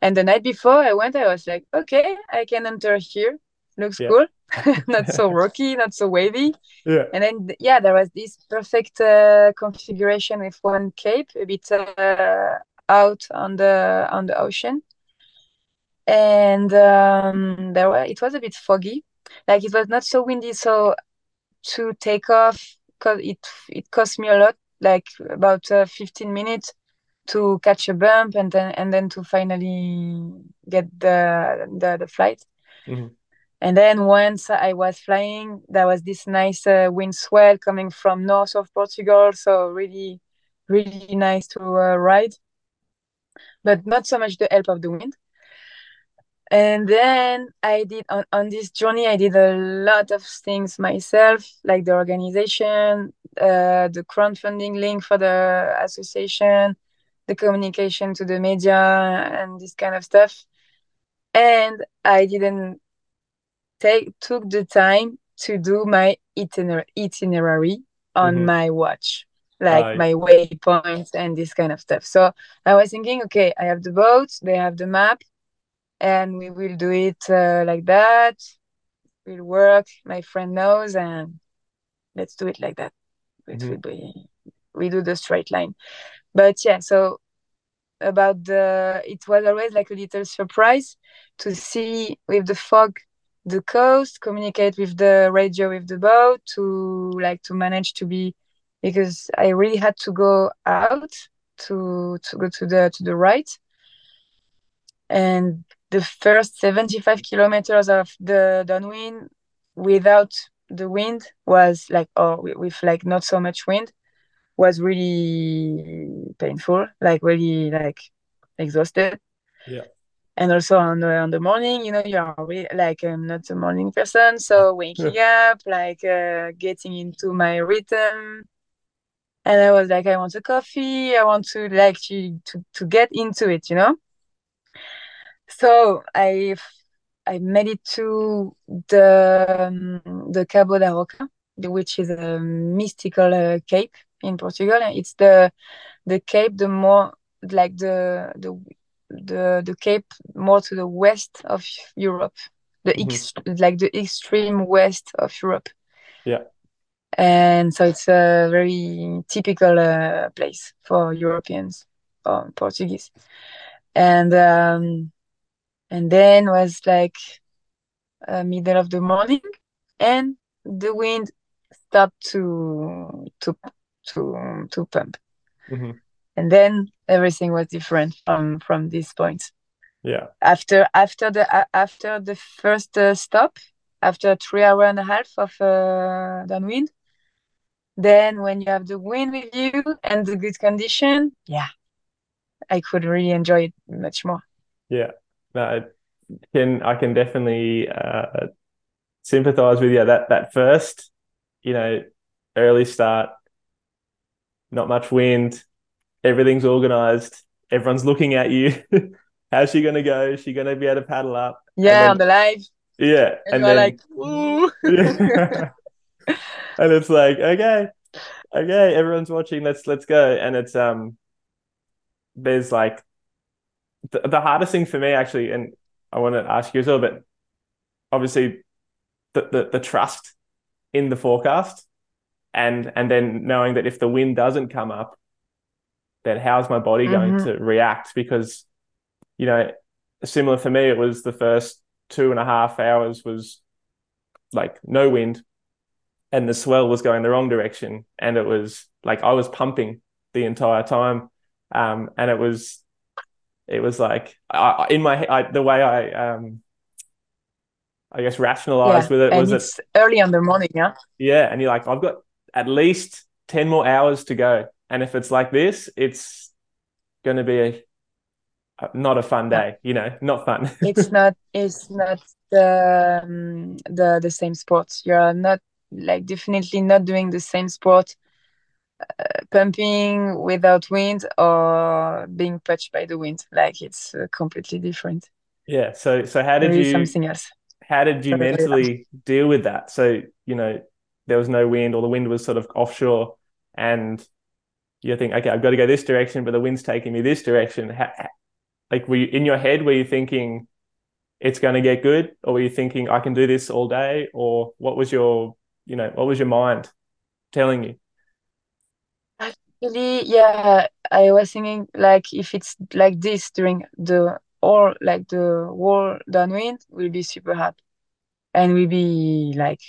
S2: and the night before I went, I was like, okay, I can enter here. Looks yeah. cool. not so rocky, not so wavy.
S1: Yeah.
S2: And then, yeah, there was this perfect uh, configuration with one cape a bit uh, out on the on the ocean, and um, there were, it was a bit foggy. Like it was not so windy, so to take off, cause it it cost me a lot, like about uh, 15 minutes to catch a bump and then and then to finally get the the, the flight.
S1: Mm-hmm.
S2: And then once I was flying, there was this nice uh, wind swell coming from north of Portugal, so really, really nice to uh, ride, but not so much the help of the wind. And then I did on, on this journey, I did a lot of things myself, like the organization, uh, the crowdfunding link for the association, the communication to the media and this kind of stuff. And i didn't take took the time to do my itiner- itinerary on mm-hmm. my watch like my waypoints and this kind of stuff. So i was thinking okay i have the boat they have the map and we will do it uh, like that. It will work my friend knows and let's do it like that. Mm-hmm. we do the straight line but yeah so about the it was always like a little surprise to see with the fog the coast communicate with the radio with the boat to like to manage to be because i really had to go out to to go to the to the right. And the first 75 kilometers of the downwind without the wind was like oh with like not so much wind was really painful, like really like exhausted.
S1: Yeah.
S2: And also on the on the morning, you know, you are really, like I'm not a morning person, so waking up, like uh, getting into my rhythm, and I was like, I want a coffee. I want to like to to, to get into it, you know. So I I made it to the um, the Cabo da Roca, which is a mystical uh, cape in Portugal. It's the the cape the more like the the the the cape more to the west of Europe, the mm-hmm. ex- like the extreme west of Europe.
S1: Yeah.
S2: And so it's a very typical uh, place for Europeans or Portuguese. And um, and then was like uh, middle of the morning, and the wind stopped to to to to pump.
S1: Mm-hmm.
S2: And then everything was different from from this point.
S1: Yeah.
S2: After after the after the first uh, stop, after three hour and a half of uh, downwind, then when you have the wind with you and the good condition, yeah, I could really enjoy it much more.
S1: Yeah, no, I can I can definitely uh, sympathize with you. That that first, you know, early start, not much wind, everything's organized, everyone's looking at you. How's she gonna go? Is she gonna be able to paddle up?
S2: Yeah, then, on the live.
S1: Yeah,
S2: and, and then like, ooh.
S1: yeah. and it's like, okay, okay, everyone's watching. Let's let's go. And it's um, there's like the, the hardest thing for me actually, and I want to ask you as well, but obviously the, the the trust in the forecast and and then knowing that if the wind doesn't come up then how's my body going mm-hmm. to react because you know similar for me it was the first two and a half hours was like no wind and the swell was going the wrong direction and it was like i was pumping the entire time um, and it was it was like I, in my I, the way i um i guess rationalized yeah, with it was it's
S2: it, early in the morning yeah
S1: yeah and you're like i've got at least 10 more hours to go. And if it's like this it's going to be a not a fun day you know not fun.
S2: It's not it's not the um, the the same sport you're not like definitely not doing the same sport uh, pumping without wind or being touched by the wind. Like it's uh, completely different.
S1: Yeah. So so how did you
S2: something else.
S1: how did you mentally deal with that? So you know there was no wind or the wind was sort of offshore. And you think okay i've got to go this direction but the wind's taking me this direction. Like were you in your head were you thinking it's going to get good or were you thinking i can do this all day or what was your you know what was your mind telling you?
S2: Actually yeah i was thinking like if it's like this during the or like the whole downwind we'll be super happy. And we'll be like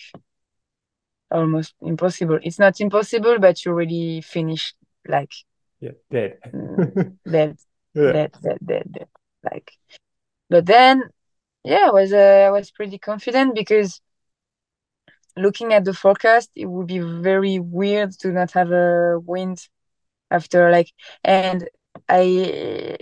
S2: almost impossible. It's not impossible but you already finished like
S1: yeah dead.
S2: dead yeah. dead dead dead dead like. But then yeah i was uh, i was pretty confident because looking at the forecast it would be very weird to not have a wind after like and i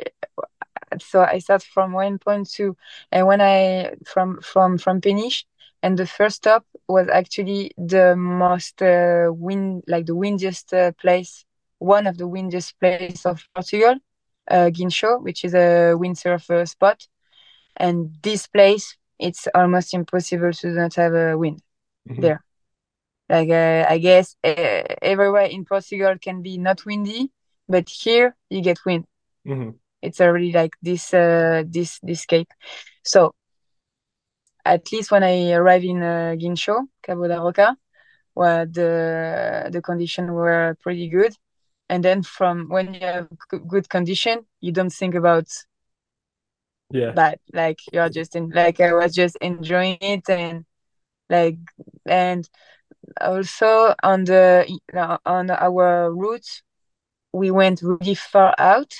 S2: so i start from 1.2 and when i from from from Peniche and the first stop was actually the most uh, wind like the windiest uh, place one of the windiest places of portugal uh, Guincho, which is a windsurf uh, spot. And this place, it's almost impossible to not have a wind mm-hmm. there. Like uh, I guess uh, everywhere in Portugal can be not windy, but here you get wind.
S1: Mm-hmm.
S2: It's already like this uh, this this cape. So at least when I arrived in uh, Guincho, Cabo da Roca, where the the conditions were pretty good, and then from when you have good condition you don't think about
S1: yeah.
S2: bad like you're just in like i was just enjoying it and like and also on the on our route we went really far out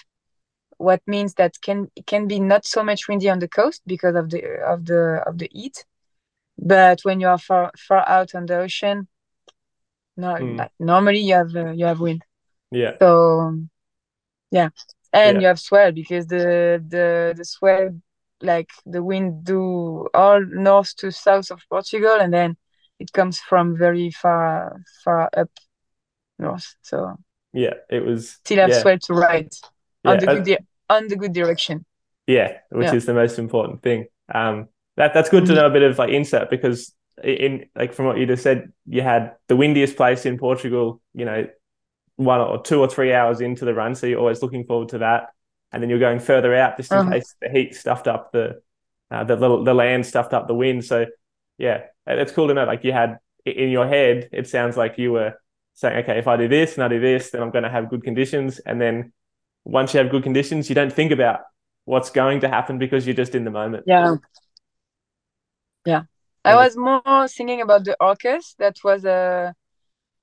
S2: what means that can can be not so much windy on the coast because of the of the of the heat but when you are far far out on the ocean no mm. like normally you have uh, you have wind
S1: yeah.
S2: So yeah. And yeah. you have swell because the the the swell like the wind do all north to south of Portugal and then it comes from very far far up north. So
S1: Yeah, it was
S2: still have
S1: yeah,
S2: swell to ride on the good di- on the good direction.
S1: yeah, which
S2: Yeah.
S1: is the most important thing. Um, that that's good to
S2: Mhm.
S1: know a bit of like insight because in like from what you just said, you had the windiest place in Portugal, you know, one or two or three hours into the run, so you're always looking forward to that, and then you're going further out just in
S2: Uh-huh.
S1: case the heat stuffed up the uh, the the the land stuffed up the wind. So yeah, it's cool to know. Like you had in your head, it sounds like you were saying, okay, if I do this and I do this, then I'm going to have good conditions, and then once you have good conditions, you don't think about what's going to happen because you're just in the moment.
S2: Yeah. Yeah. I was more thinking about the orcas that was uh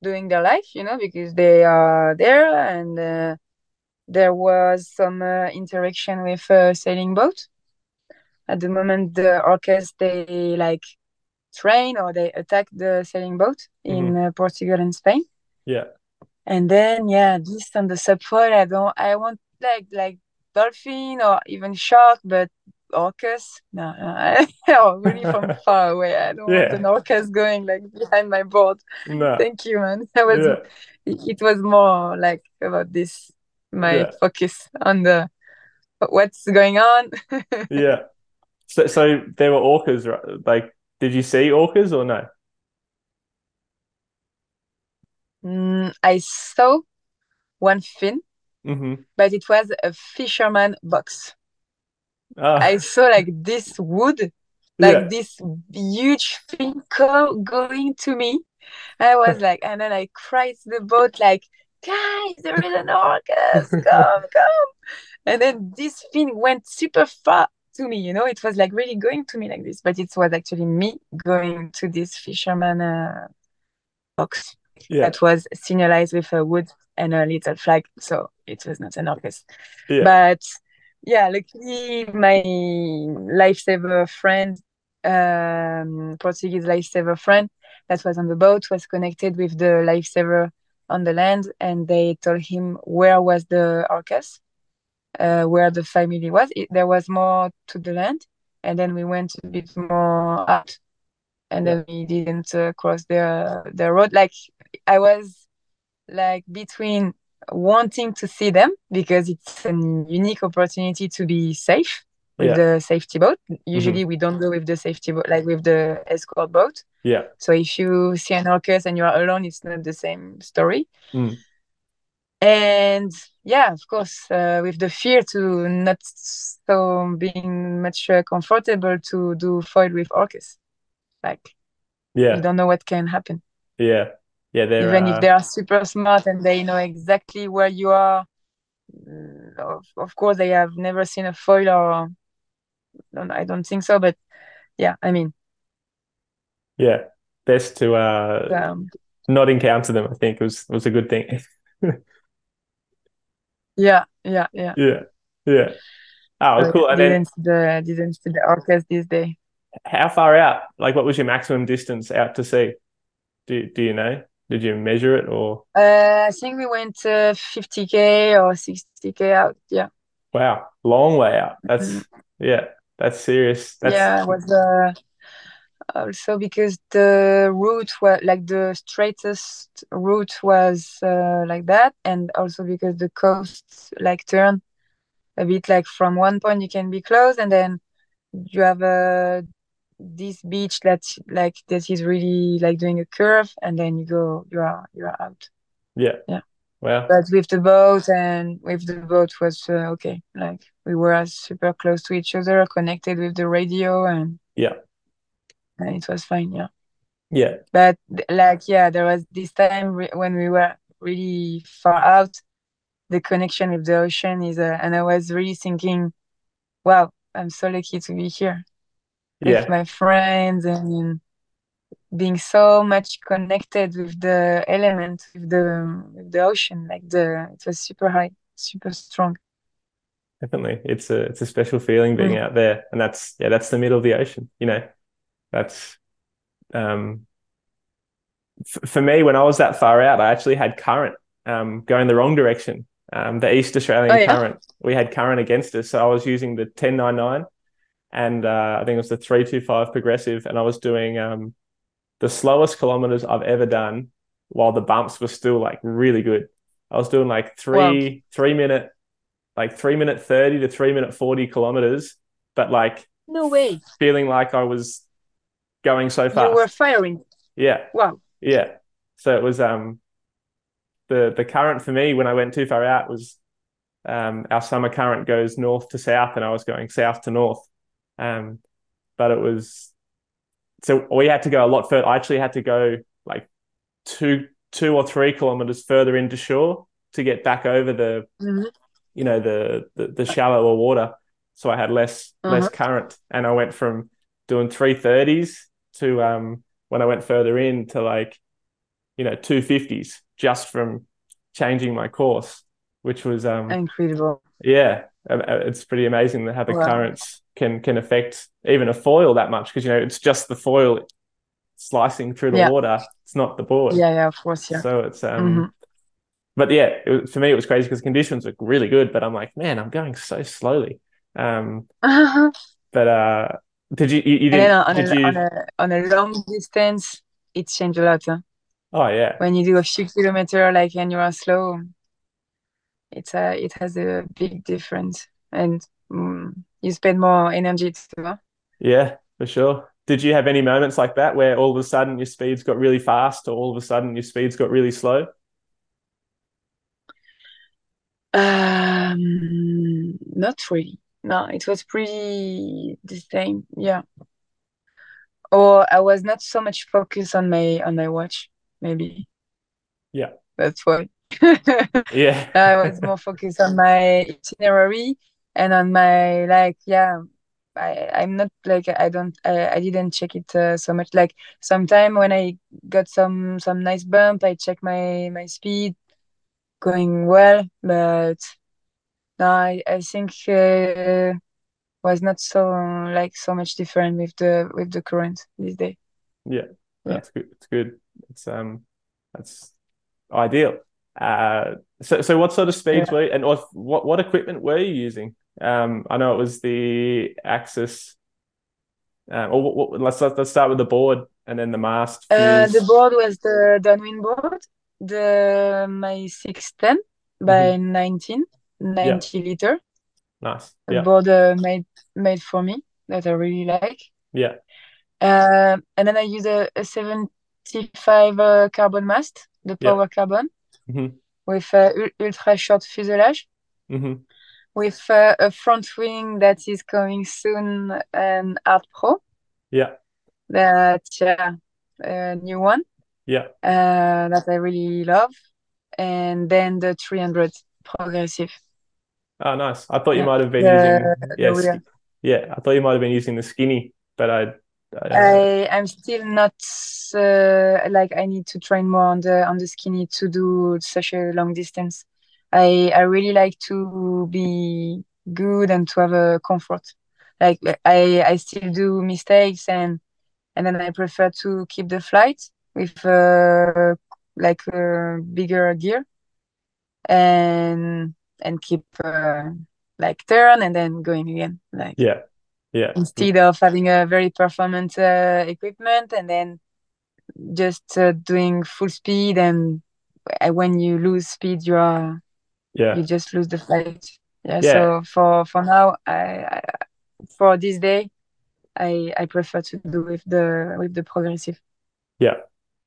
S2: doing their life, you know, because they are there and uh, there was some uh, interaction with a sailing boat. At the moment, the orcas they like train or they attack the sailing boat in uh, Portugal and Spain.
S1: Yeah.
S2: And then yeah, this on the SUP foil, I don't I want like like dolphin or even shark, but orcas, no, no I, oh, really from far away. I don't
S1: Yeah.
S2: want an orcas going like behind my board.
S1: No.
S2: Thank you, man. I was
S1: Yeah.
S2: it, it was more like about this, my
S1: Yeah.
S2: focus on the what's going on.
S1: Yeah. So, so there were orcas, right? Like, did you see orcas or no?
S2: Mm, I saw one fin,
S1: Mm-hmm.
S2: but it was a fisherman box.
S1: Ah,
S2: I saw like this wood, like
S1: yeah.
S2: this huge thing go going to me. I was like, and then I cried to the boat, like, guys, there is an orcas, come, come. And then this thing went super far to me, you know, it was like really going to me like this, but it was actually me going to this fisherman uh, box
S1: Yeah.
S2: that was signalized with a wood and a little flag. So it was not an orcas.
S1: Yeah.
S2: But yeah, luckily my lifesaver friend, um, Portuguese lifesaver friend that was on the boat was connected with the lifesaver on the land, and they told him where was the orcas, uh, where the family was. It, there was more to the land, and then we went a bit more out, and then we didn't uh, cross the the road. Like I was like between wanting to see them because it's a unique opportunity to be safe with
S1: Yeah.
S2: the safety boat. Usually we don't go with the safety boat, like with the escort boat.
S1: Yeah.
S2: So if you see an orcas and you are alone, it's not the same story.
S1: Mm.
S2: And yeah, of course, uh, with the fear to not so being much uh, comfortable to do foil with orcas. Like
S1: Yeah.
S2: you don't know what can happen.
S1: Yeah. Yeah.
S2: Even
S1: uh,
S2: if they are super smart and they know exactly where you are mm, of, of course they have never seen a foil or i don't think so but yeah i mean
S1: yeah. Best to uh
S2: um,
S1: not encounter them, I think was was a good thing.
S2: yeah yeah yeah
S1: Yeah. Yeah. Oh, cool. And
S2: didn't see the didn't see the orcas this day
S1: how far out? Like what was your maximum distance out to sea? Do do you know? Did you measure it or
S2: uh, i think we went uh, 50k or 60k out yeah
S1: wow, long way out. That's
S2: Mhm.
S1: yeah, that's serious. That's
S2: yeah it was uh, also because the route was like the straightest route was uh, like that and also because the coast like turn a bit like from one point you can be close and then you have a this beach that like that is really like doing a curve and then you go you are you are out
S1: yeah.
S2: Yeah.
S1: well
S2: but with the boat and with the boat was uh, okay like we were super close to each other connected with the radio and
S1: Yeah.
S2: and it was fine yeah
S1: Yeah.
S2: but like yeah there was this time re- when we were really far out the connection with the ocean is uh, and i was really thinking wow i'm so lucky to be here
S1: Yeah.
S2: with my friends and being so much connected with the element with the with the ocean like the it was super high super strong
S1: Definitely. It's a it's a special feeling being out there. And that's yeah, that's the middle of the ocean, you know. That's um f- for me when I was that far out, I actually had current um going the wrong direction. Um the East Australian
S2: Oh, yeah?
S1: current. We had current against us. So I was using the 1099 and uh, I think it was the 325 progressive and I was doing um the slowest kilometers I've ever done while the bumps were still like really good. I was doing like three wow. three minute like three minute thirty to three minute forty kilometers, but like
S2: no way
S1: feeling like I was going so fast.
S2: You were firing.
S1: Yeah.
S2: Wow.
S1: Yeah. So it was um the the current for me when I went too far out was um our summer current goes north to south and I was going south to north. Um but it was so we had to go a lot further. I actually had to go like two two or three kilometers further into shore to get back over the mm-hmm. you know the, the, the shallower water so i had less uh-huh. less current and i went from doing 330s to um when i went further in to like you know 250s just from changing my course which was um
S2: incredible
S1: yeah it's pretty amazing how the wow. currents can can affect even a foil that much because you know it's just the foil slicing through the yeah. water. It's not the board.
S2: Yeah, yeah, of course, yeah.
S1: So it's um, mm-hmm. but yeah, it, for me it was crazy because conditions were really good, but I'm like, man, I'm going so slowly. Um, but uh, did you you, you did,
S2: on,
S1: did
S2: a,
S1: you...
S2: on a on a long distance, it changed a lot. Huh?
S1: Oh yeah.
S2: When you do a few kilometer like and you are slow, it's a it has a big difference, and mm, you spend more energy too.
S1: Yeah, for sure did you have any moments like that where all of a sudden your speeds got really fast or all of a sudden your speeds got really slow?
S2: Um, not really. No, it was pretty the same. Yeah. Or I was not so much focused on my on my watch, maybe.
S1: Yeah.
S2: That's why.
S1: yeah.
S2: I was more focused on my itinerary and on my like yeah I I'm not like I don't I, I didn't check it uh, so much. Like sometime when I got some some nice bump, I check my my speed going well, but no, I I think uh, was not so like so much different with the with the current this day.
S1: Yeah, that's yeah. good. It's good. It's um that's ideal. Uh, so so what sort of speeds yeah. were you, and what what equipment were you using? Um, I know it was the Axis. Um, or what, let's let's start with the board and then the mast.
S2: Uh, the board was the downwind board, the my six ten by mm-hmm. 19, 90 yeah. liter.
S1: Nice.
S2: Yeah. board uh, made made for me that I really like.
S1: Yeah.
S2: Uh, and then I use a, a 75 uh, carbon mast, the power yeah. carbon,
S1: mm-hmm.
S2: with uh, ultra short fuselage.
S1: Mm-hmm
S2: with uh, a front wing that is coming soon, an Art Pro.
S1: Yeah.
S2: That yeah, a new one.
S1: Yeah.
S2: Uh, that I really love, and then the 300 progressive.
S1: Oh, nice! I thought you might have been using yes, yeah. I thought you might have been using the skinny, but I.
S2: I, I I'm still not uh, like I need to train more on the on the skinny to do such a long distance. I I really like to be good and to have a comfort. Like I I still do mistakes and and then I prefer to keep the flight with uh, like a bigger gear and and keep uh, like turn and then going again like
S1: yeah yeah
S2: instead of having a very performant uh, equipment and then just uh, doing full speed and when you lose speed you are
S1: yeah.
S2: You just lose the fight. Yeah, yeah. so for for now I, I, for this day i i prefer to do with the with the progressive.
S1: Yeah.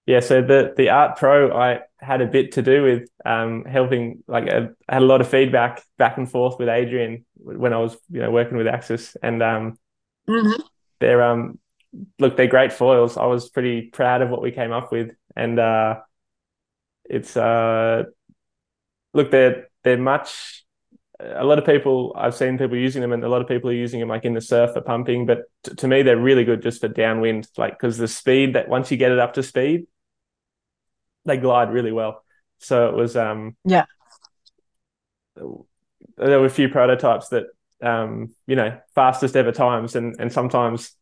S1: Yeah so the the art pro i had a bit to do with um helping like I had a lot of feedback back and forth with adrian when i was you know working with axis and um
S2: mm-hmm.
S1: they're um look they're great foils. I was pretty proud of what we came up with and uh it's uh look they're they're much a lot of people I've seen people using them, and a lot of people are using them like in the surf for pumping. But t- to me, they're really good just for downwind, like because the speed that once you get it up to speed, they glide really well. So it was um
S2: yeah.
S1: There were a few prototypes that um you know fastest ever times, and and sometimes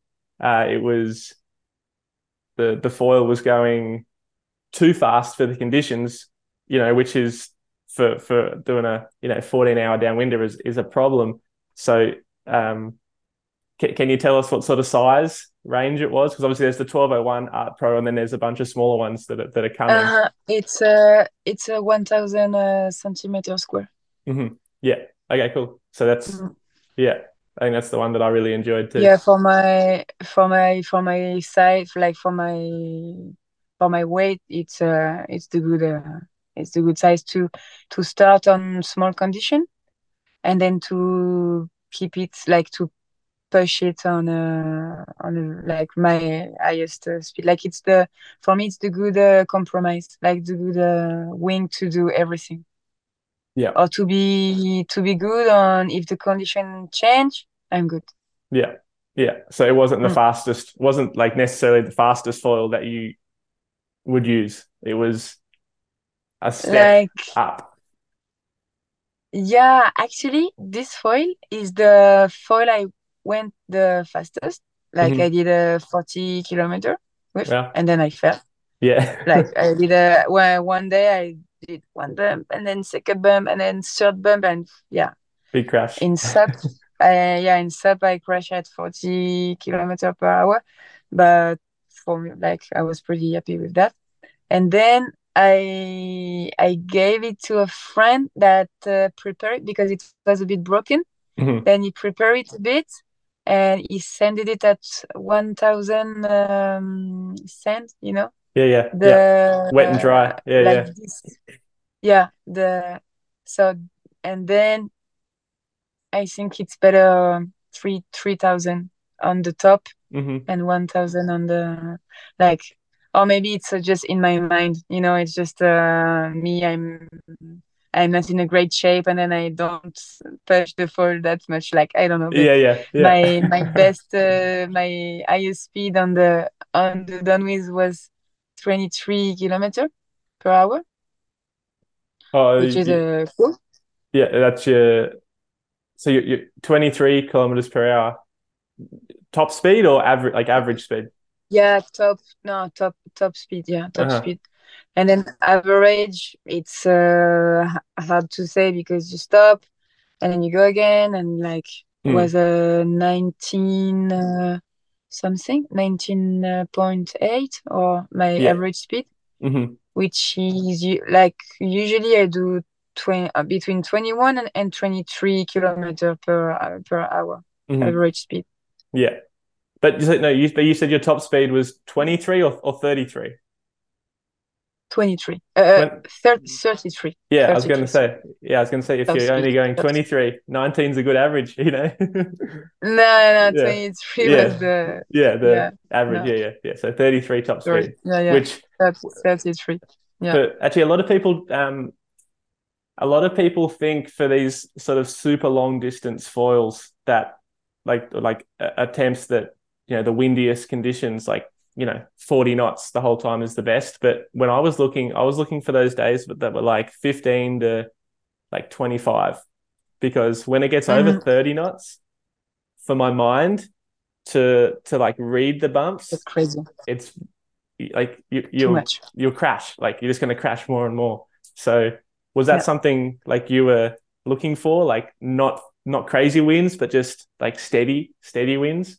S1: uh, it was the the foil was going too fast for the conditions, you know, which is for for doing a you know 14 hour downwinder is is a problem. So um, can, can you tell us what sort of size range it was? Because obviously there's the 1201 Art Pro, and then there's a bunch of smaller ones that are, that are coming.
S2: Uh, it's a it's a one thousand uh, centimeter square.
S1: Mm-hmm. Yeah. Okay. Cool. So that's mm-hmm. yeah. I think that's the one that I really enjoyed too.
S2: Yeah, for my for my for my size, like for my for my weight, it's uh it's the good uh, it's the good size to to start on small condition, and then to keep it like to push it on a, on like my highest uh, speed. Like it's the for me it's the good uh, compromise, like the good uh, wing to do everything.
S1: Yeah.
S2: Or to be to be good on if the condition change, I'm good.
S1: Yeah. Yeah. So it wasn't the mm. fastest, wasn't like necessarily the fastest foil that you would use. It was a step like, up.
S2: Yeah, actually, this foil is the foil I went the fastest. Like mm-hmm. I did a 40 kilometer with, yeah. and then I fell.
S1: Yeah.
S2: like I did a well, one day I did one bump and then second bump and then third bump and yeah.
S1: Big crash.
S2: In SUP, I, yeah, in SUP I crashed at 40 kilometer per hour, but for me, like I was pretty happy with that. And then I I gave it to a friend that uh, prepared it because it was a bit broken. Mm-hmm. Then he prepared it a bit and he sent it at 1000 um, cents, you know?
S1: Yeah, yeah. The, yeah. Wet and dry. Yeah, like yeah. This,
S2: yeah, the so and then I think it's better three three thousand on the top
S1: mm-hmm.
S2: and one thousand on the like or maybe it's uh, just in my mind you know it's just uh, me i'm i'm not in a great shape and then i don't push the foil that much like i don't know
S1: yeah, yeah, yeah.
S2: my my best uh, my highest speed on the on the downwind was 23 kilometer per hour.
S1: Oh,
S2: which is uh, cool.
S1: Yeah that's your so you're, you're 23 kilometers per hour. Top speed or average like average speed
S2: yeah, top no top top speed. Yeah, top uh-huh. speed. And then average, it's uh, hard to say because you stop and then you go again and like mm. was a uh, 19 uh, something 19.8 or my yeah. average speed
S1: mm-hmm.
S2: which is like usually i do 20 uh, between 21 and, and 23 kilometer per uh, per hour mm-hmm. average speed
S1: yeah but you said, no, you, but you said your top speed was 23 or, or 33?
S2: 23. Uh, 30, 33.
S1: Yeah, 33. I was going to say, yeah, I was going to say, if you're only going 23, 19 is a good average, you know?
S2: no, no, 23
S1: yeah.
S2: was the.
S1: Yeah, the yeah, average. No. Yeah, yeah, yeah. So 33 top speed.
S2: Yeah, yeah.
S1: Which.
S2: 33. Yeah.
S1: But actually, a lot of people, um, a lot of people think for these sort of super long distance foils that, like, like uh, attempts that you know the windiest conditions like you know 40 knots the whole time is the best. But when i was looking i was looking for those days that were like 15 to like 25 because when it gets mm-hmm. over 30 knots for my mind to to like read the bumps
S2: it's crazy.
S1: it's like you you'll you'll crash. Like you're just going to crash more and more. So was that yeah. something like you were looking for? Like not not crazy winds but just like steady steady winds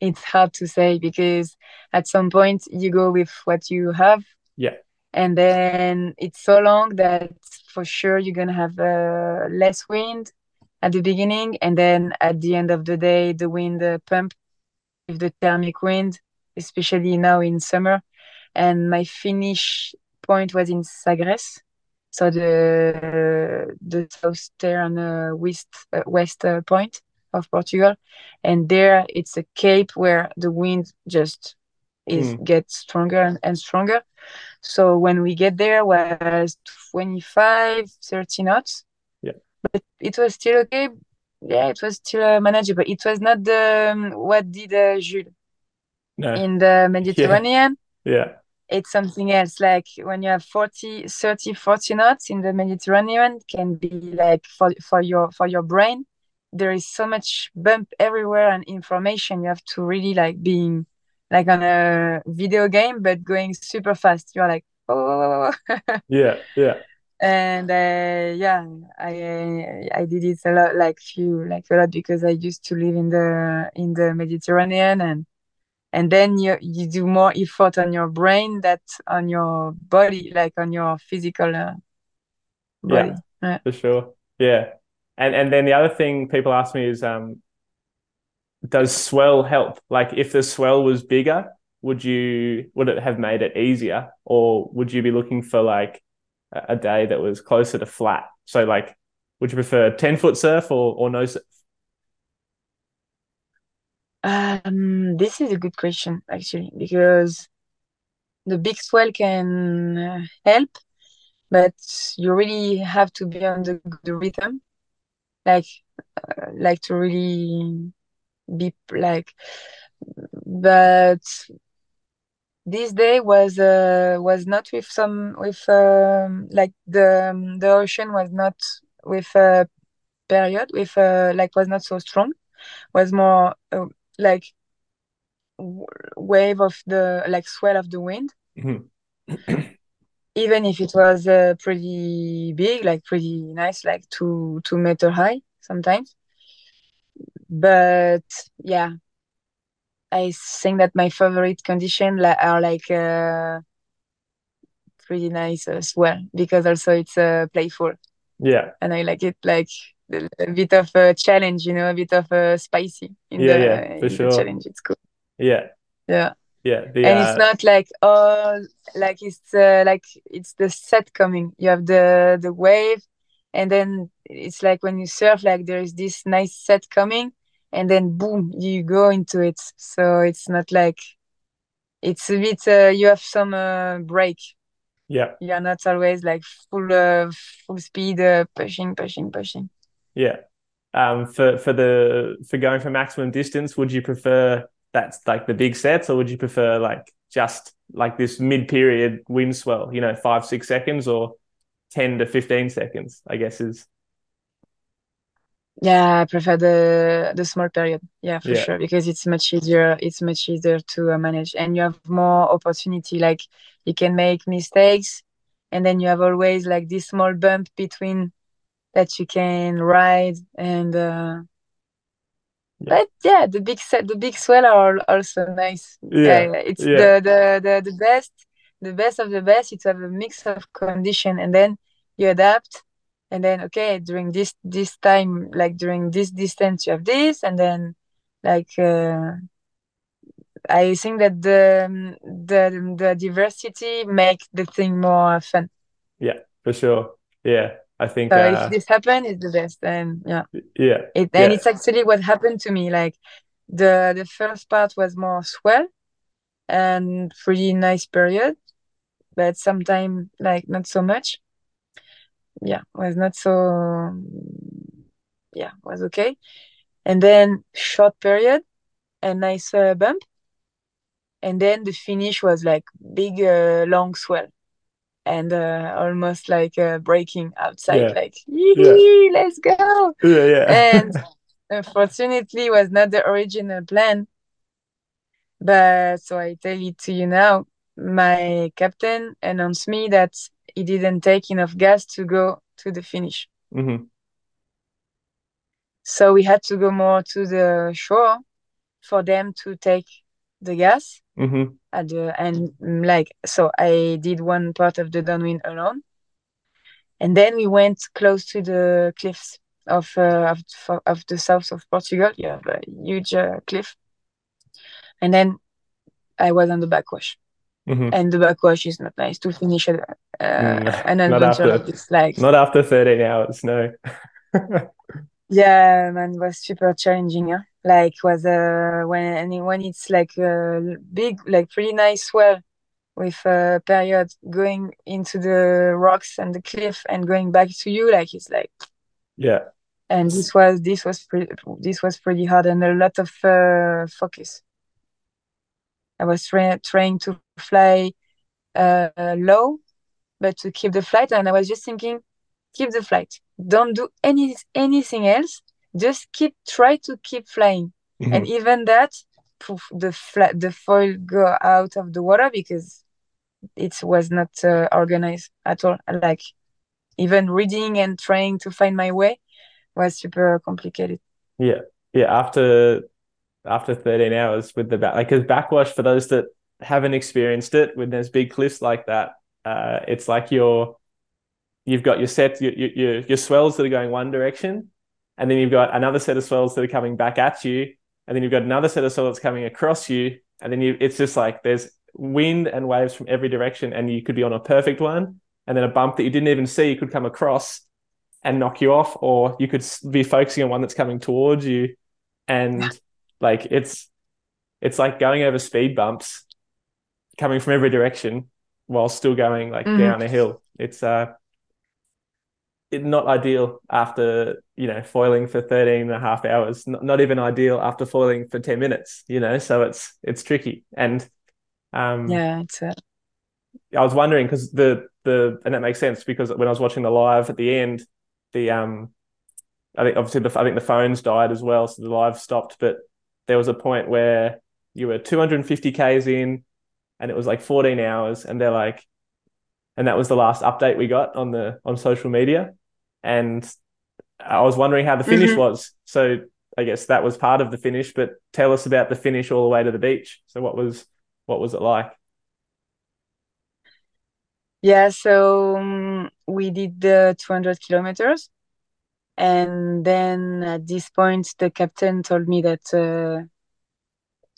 S2: it's hard to say because at some point you go with what you have.
S1: Yeah.
S2: And then it's so long that for sure you're gonna have uh, less wind at the beginning, and then at the end of the day, the wind uh, pump with the thermic wind, especially now in summer. And my finish point was in Sagres, so the the southern uh, west uh, west uh, point of Portugal, and there it's a cape where the wind just is mm. gets stronger and, stronger. So when we get there was 25, 30 knots.
S1: Yeah.
S2: But it was still okay. Yeah, it was still uh, manageable. It was not the um, what did uh, Jules
S1: no.
S2: in the Mediterranean.
S1: Yeah. yeah.
S2: It's something else. Like when you have 40, 30, 40 knots in the Mediterranean can be like for, for your for your brain there is so much bump everywhere and information you have to really like being like on a video game but going super fast you're like oh
S1: yeah yeah
S2: and uh, yeah i i did it a lot like few like a lot because i used to live in the in the mediterranean and and then you you do more effort on your brain that on your body like on your physical uh, body
S1: Yeah,
S2: yeah.
S1: for sure. Yeah. And and then the other thing people ask me is um does swell help? Like if the swell was bigger, would you would it have made it easier or would you be looking for like a day that was closer to flat? So like would you prefer 10 foot surf or or no surf?
S2: um this is a good question actually because the big swell can uh, help but you really have to be on the, the rhythm like uh, like to really be like but this day was uh, was not with some with um, like the um, the ocean was not with a period with uh, like was not so strong was more uh, like wave of the like swell of the wind
S1: Mhm.
S2: even if it was uh, pretty big like pretty nice like two two meter high sometimes but yeah I think that my favorite condition are like uh, pretty nice as well because also it's uh, playful
S1: Yeah.
S2: and I like it like a bit of a challenge, you know, a bit of a spicy in
S1: Yeah, yeah,
S2: the
S1: for
S2: in the
S1: sure.
S2: challenge. It's cool.
S1: Yeah.
S2: Yeah.
S1: Yeah. The
S2: And it's
S1: uh
S2: not like oh like it's uh, like it's the set coming. You have the the wave and then it's like when you surf like there is this nice set coming and then boom you go into it. So it's not like it's a bit uh, you have some uh, break.
S1: yeah.
S2: You are not always like full uh, full speed uh, pushing pushing pushing.
S1: Yeah. Um, for for the for going for maximum distance, would you prefer that's like the big sets, or would you prefer like just like this mid-period wind swell, you know, five, six seconds or 10 to 15 seconds, I guess is
S2: Yeah, I prefer the the small period. Yeah, for
S1: yeah.
S2: sure, because it's much easier. It's much easier to uh, manage, and you have more opportunity. Like you can make mistakes, and then you have always like this small bump between that you can ride. And uh,
S1: Yeah.
S2: but yeah, the big set, the big swell are also nice.
S1: Yeah.
S2: Uh, it's
S1: Yeah.
S2: the, the the the best, the best of the best. It's have a mix of condition, and then you adapt and then okay during this this time like during this distance you have this and then like uh, i think that the um, the the diversity make the thing more fun
S1: Yeah, for sure. Yeah. I think
S2: so if
S1: uh
S2: this happened, it's the best and yeah
S1: yeah.
S2: it and
S1: Yeah.
S2: it's actually what happened to me like the the first part was more swell and pretty nice period but sometime like not so much yeah was not so yeah was okay and then short period a nice uh, bump and then the finish was like big uh, long swell and uh, almost like uh, breaking outside
S1: Yeah.
S2: like
S1: Yeah.
S2: Let's go
S1: Yeah, yeah.
S2: and unfortunately was not the original plan but so i tell it to you now my captain announced me that he didn't take enough gas to go to the finish
S1: hmm
S2: so we had to go more to the shore for them to take the gas
S1: hmm
S2: at the and mm, like so I did one part of the downwind alone, and then we went close to the cliffs of uh, of, of the south of Portugal. You have a huge uh, cliff, and then I was on the backwash,
S1: hmm
S2: and the backwash is not nice to finish a, uh,
S1: Mm,
S2: an
S1: not
S2: adventure
S1: after
S2: like this. Like
S1: not after 13 hours, no.
S2: yeah, man, it was super challenging. Huh? Like was uh when when it's like a big like pretty nice swell with a period going into the rocks and the cliff and going back to you like it's like
S1: Yeah.
S2: and this was this was pretty this was pretty hard and a lot of uh, focus. I was tra- trying to fly uh, low but to keep the flight and i was just thinking keep the flight. Don't do any anything else just keep try to keep flying and
S1: Mhm.
S2: even that poof, the flat the foil go out of the water because it was not uh, organized at all like even reading and trying to find my way was super complicated.
S1: Yeah, yeah. After after 13 hours with the back, like, because backwash for those that haven't experienced it, when there's big cliffs like that, uh, it's like you're you've got your set your, your your swells that are going one direction, and then you've got another set of swells that are coming back at you, and then you've got another set of swells coming across you, and then you it's just like there's wind and waves from every direction, and you could be on a perfect one, and then a bump that you didn't even see could come across and knock you off, or you could be focusing on one that's coming towards you, and like it's it's like going over speed bumps, coming from every direction while still going like mm-hmm. down a hill. It's uh it, not ideal after you know foiling for 13 and a half hours not, not even ideal after foiling for 10 minutes you know so it's it's tricky. And um
S2: yeah it's a...
S1: i was wondering because the the and that makes sense because when i was watching the live at the end the um i think obviously the i think the phones died as well so the live stopped but there was a point where you were 250 k's in and it was like 14 hours and they're like and that was the last update we got on the on social media and I was wondering how the finish mm-hmm. was. So I guess that was part of the finish, but tell us about the finish all the way to the beach. So what was what was it like?
S2: Yeah, so um, we did the 200 kilometers. And then at this point, the captain told me that uh,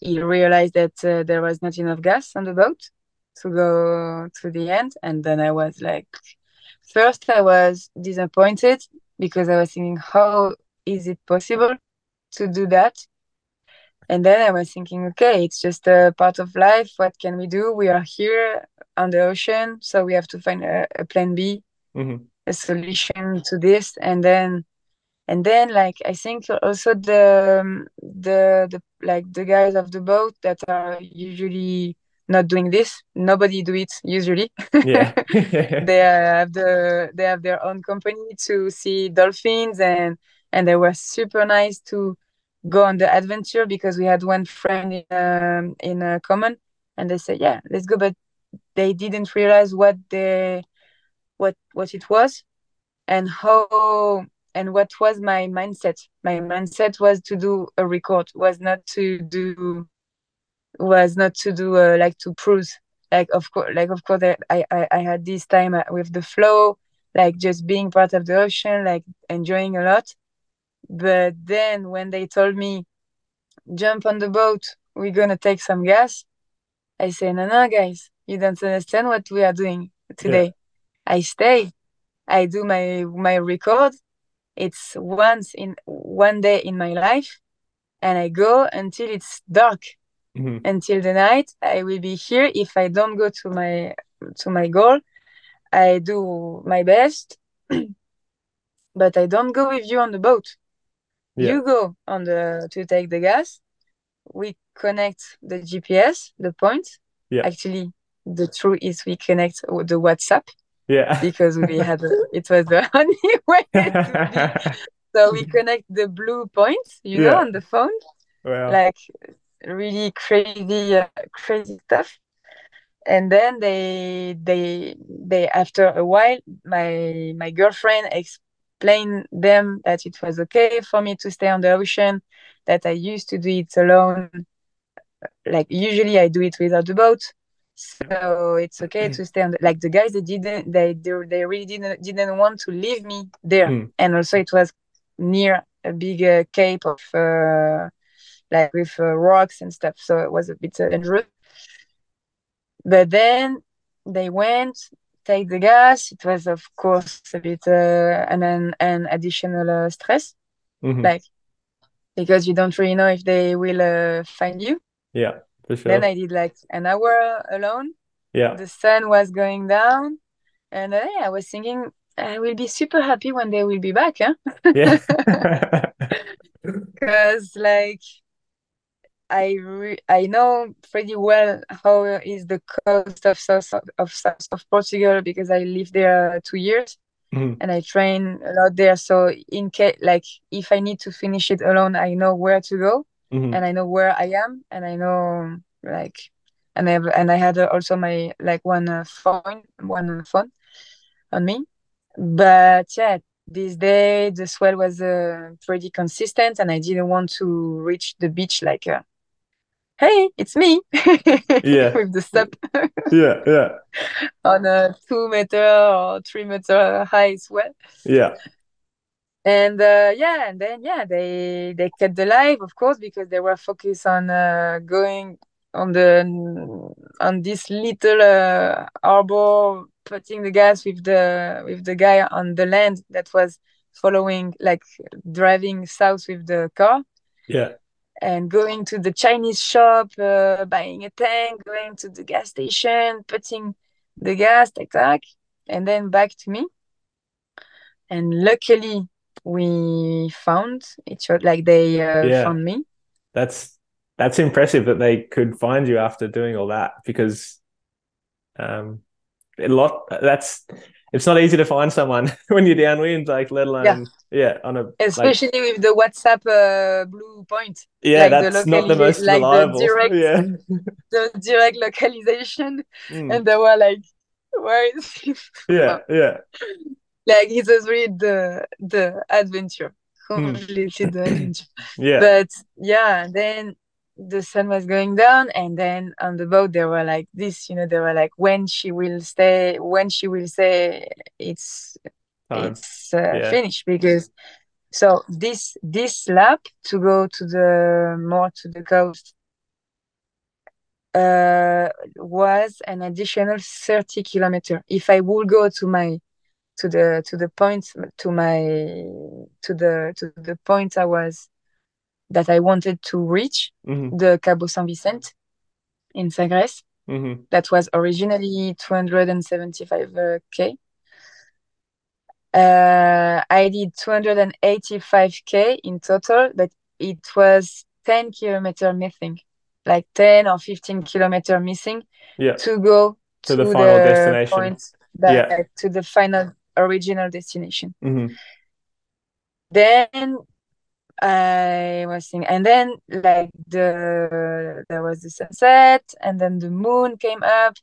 S2: he realized that uh, there was not enough gas on the boat to go to the end. And then I was like, first I was disappointed because I was thinking, how is it possible to do that? And then I was thinking, okay, it's just a part of life. What can we do? We are here on the ocean, so we have to find a, a plan B, mm-hmm. a solution to this. And then, and then, like I think also the the the like the guys of the boat that are usually not doing this. Nobody do it usually.
S1: Yeah.
S2: They have the they have their own company to see dolphins and and they were super nice to go on the adventure because we had one friend in um, in a common and they said yeah let's go. But they didn't realize what they what what it was and how and what was my mindset. My mindset was to do a record was not to do was not to do uh, like to cruise. Like of course like of course I, I i had this time uh, with the flow like just being part of the ocean like enjoying a lot. But then when they told me jump on the boat we're gonna take some gas i say no no guys you don't understand what we are doing today. Yeah. i stay. I do my my record. It's once in one day in my life and i go until it's dark mm-hmm. until the night. I will be here. If I don't go to my to my goal, I do my best, but I don't go with you on the boat. Yeah. You go on the to take the gas. We connect the GPS, the point.
S1: Yeah.
S2: Actually, the truth is we connect the WhatsApp.
S1: Yeah.
S2: because we had it was the only way. so we connect the blue points, you yeah. know, on the phone.
S1: Well.
S2: Like really crazy uh, crazy stuff. And then they they they after a while my my girlfriend explained them that it was okay for me to stay on the ocean that i used to do it alone. Like usually i do it without the boat. So it's okay to stay on the, like the guys they didn't they they, they really didn't didn't want to leave me there. Mm. and also it was near a big uh, cape of uh, like with uh, rocks and stuff. So it was a bit dangerous. But then they went, take the gas. It was, of course, a bit uh, an, an, an additional uh, stress, mm-hmm. like because you don't really know if they will uh, find you.
S1: Yeah, for sure.
S2: Then I did like an hour alone.
S1: Yeah.
S2: The sun was going down, and uh, yeah, I was thinking I will be super happy when they will be back, huh?
S1: Yeah.
S2: Because like I re- I know pretty well how is the coast of south of south of Portugal because I lived there two years mm-hmm. and I train a lot there. So in case like if I need to finish it alone, I know where to go mm-hmm. and I know where I am and I know like and I have and I had also my like one uh, phone one phone on me but yeah, this day the swell was uh, pretty consistent, and I didn't want to reach the beach like, uh, "Hey, it's me,"
S1: Yeah.
S2: with the step.
S1: Yeah. Yeah.
S2: on a two meter or three meter high swell.
S1: Yeah.
S2: And uh, yeah, and then yeah, they they cut the live, of course, because they were focused on uh, going on the on this little uh, harbor, putting the gas with the with the guy on the land that was following, like driving south with the car,
S1: Yeah.
S2: And going to the Chinese shop, uh, buying a tank, going to the gas station, putting the gas, tac tac, and then back to me. And luckily, we found each other, like they uh,
S1: Yeah.
S2: found me.
S1: That's that's impressive that they could find you after doing all that because um a lot that's it's not easy to find someone when you're downwind, like let alone yeah, on a like
S2: especially with the WhatsApp uh, blue point,
S1: yeah,
S2: like the
S1: that's not the most
S2: like the
S1: reliable.
S2: direct-
S1: Yeah.
S2: the direct localization,
S1: Mm.
S2: and they were like, "Where is he?"
S1: Yeah, yeah.
S2: like it was really the the adventure,
S1: Hmm.
S2: completely the adventure.
S1: Yeah.
S2: But yeah, then the sun was going down, and then on the boat they were like this, you know, they were like, "When she will stay, when she will say it's
S1: Time.
S2: it's uh,
S1: Yeah.
S2: finished because so this this lap to go to the more to the coast uh was an additional 30 kilometer if i would go to my to the to the point to my to the to the point i was that i wanted to reach
S1: hmm
S2: the cabo san vicente in sagres
S1: hmm
S2: that was originally 275k uh, I did 285k in total, but it was 10 kilometer missing, like 10 or 15 kilometer missing
S1: Yeah.
S2: to go
S1: To the final
S2: the
S1: destination.
S2: point back
S1: Yeah.
S2: to the final original destination.
S1: hmm
S2: Then I was thinking, and then like the there was the sunset, and then the moon came up,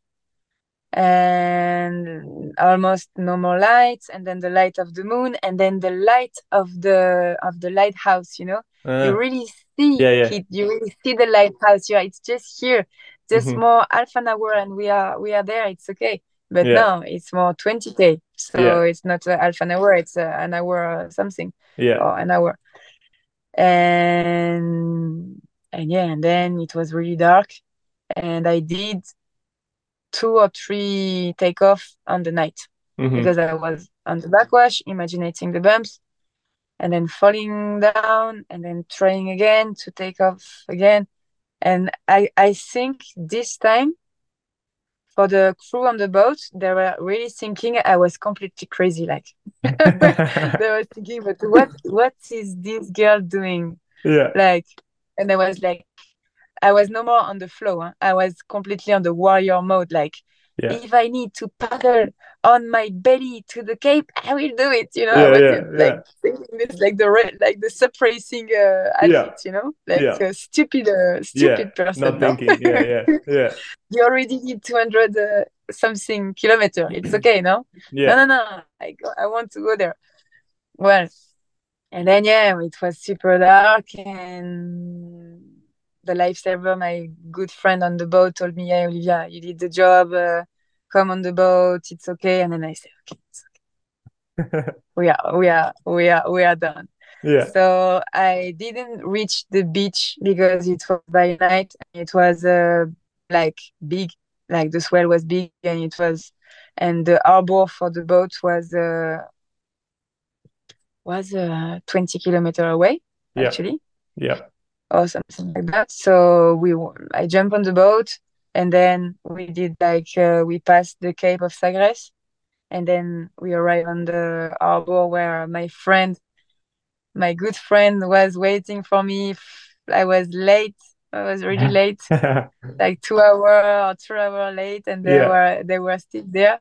S2: and almost no more lights, and then the light of the moon, and then the light of the of the lighthouse. You know, you
S1: Uh,
S2: really see
S1: Yeah, yeah.
S2: it. You really see the lighthouse. Yeah, it's just here, just
S1: Mhm.
S2: more half an hour, and we are we are there. It's okay. But
S1: Yeah.
S2: now it's more 20k, so it's not a half an hour, it's an hour or something
S1: yeah.
S2: or an hour. And and yeah, and then it was really dark, and I did two or three takeoff on the night
S1: hmm
S2: because I was on the backwash, imagining the bumps, and then falling down, and then trying again to take off again. And I I think this time for the crew on the boat, they were really thinking I was completely crazy. Like they were thinking, but what what is this girl doing?
S1: Yeah.
S2: Like, and I was like, I was no more on the flow. Huh? I was completely on the warrior mode. Like,
S1: Yeah.
S2: if I need to paddle on my belly to the cape, I will do it. You know,
S1: Yeah,
S2: I was
S1: yeah,
S2: like thinking this like the ra- like the SUP racing uh, athlete. You know, like a stupid uh, stupid person.
S1: Not
S2: no?
S1: thinking. Yeah, yeah, yeah.
S2: you already did 200 uh, something kilometer. It's okay, no?
S1: Yeah.
S2: No, no, no. I go, I want to go there. Well, and then yeah, it was super dark, and the lifesaver, my good friend on the boat, told me, "Yeah, Olivia, you did the job. Uh, come on the boat. It's okay." And then I said, "Okay, it's okay. We are, we are, we are, we are done."
S1: Yeah.
S2: So I didn't reach the beach because it was by night. It was uh, like big, like the swell was big, and it was, and the harbor for the boat was uh, was uh, 20 kilometer away
S1: Yeah.
S2: actually,
S1: Yeah.
S2: Or something like that. So we, I jumped on the boat, and then we did like uh, we passed the Cape of Sagres, and then we arrived on the harbor where my friend my good friend was waiting for me. I was late. I was really late, like two hour or three hour late, and they
S1: Yeah.
S2: were they were still there.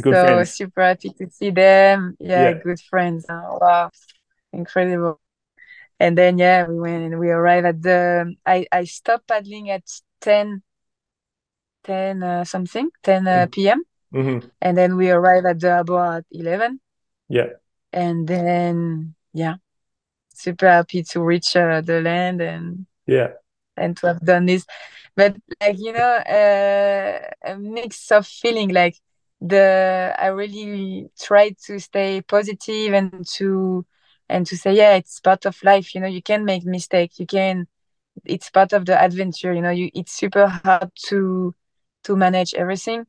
S1: Good
S2: so
S1: friends.
S2: super happy to see them. Yeah,
S1: Yeah.
S2: good friends. Oh, wow, incredible. And then yeah, we went and we arrived at the. I I stopped paddling at 10, 10 uh, something, 10 uh, p.m.
S1: hmm
S2: and then we arrived at the harbor at 11
S1: Yeah.
S2: and then yeah super happy to reach uh, the land and
S1: Yeah.
S2: and to have done this but like you know uh, a mix of feeling like the i really tried to stay positive and to and to say yeah it's part of life you know you can make mistake you can it's part of the adventure you know you it's super hard to to manage everything.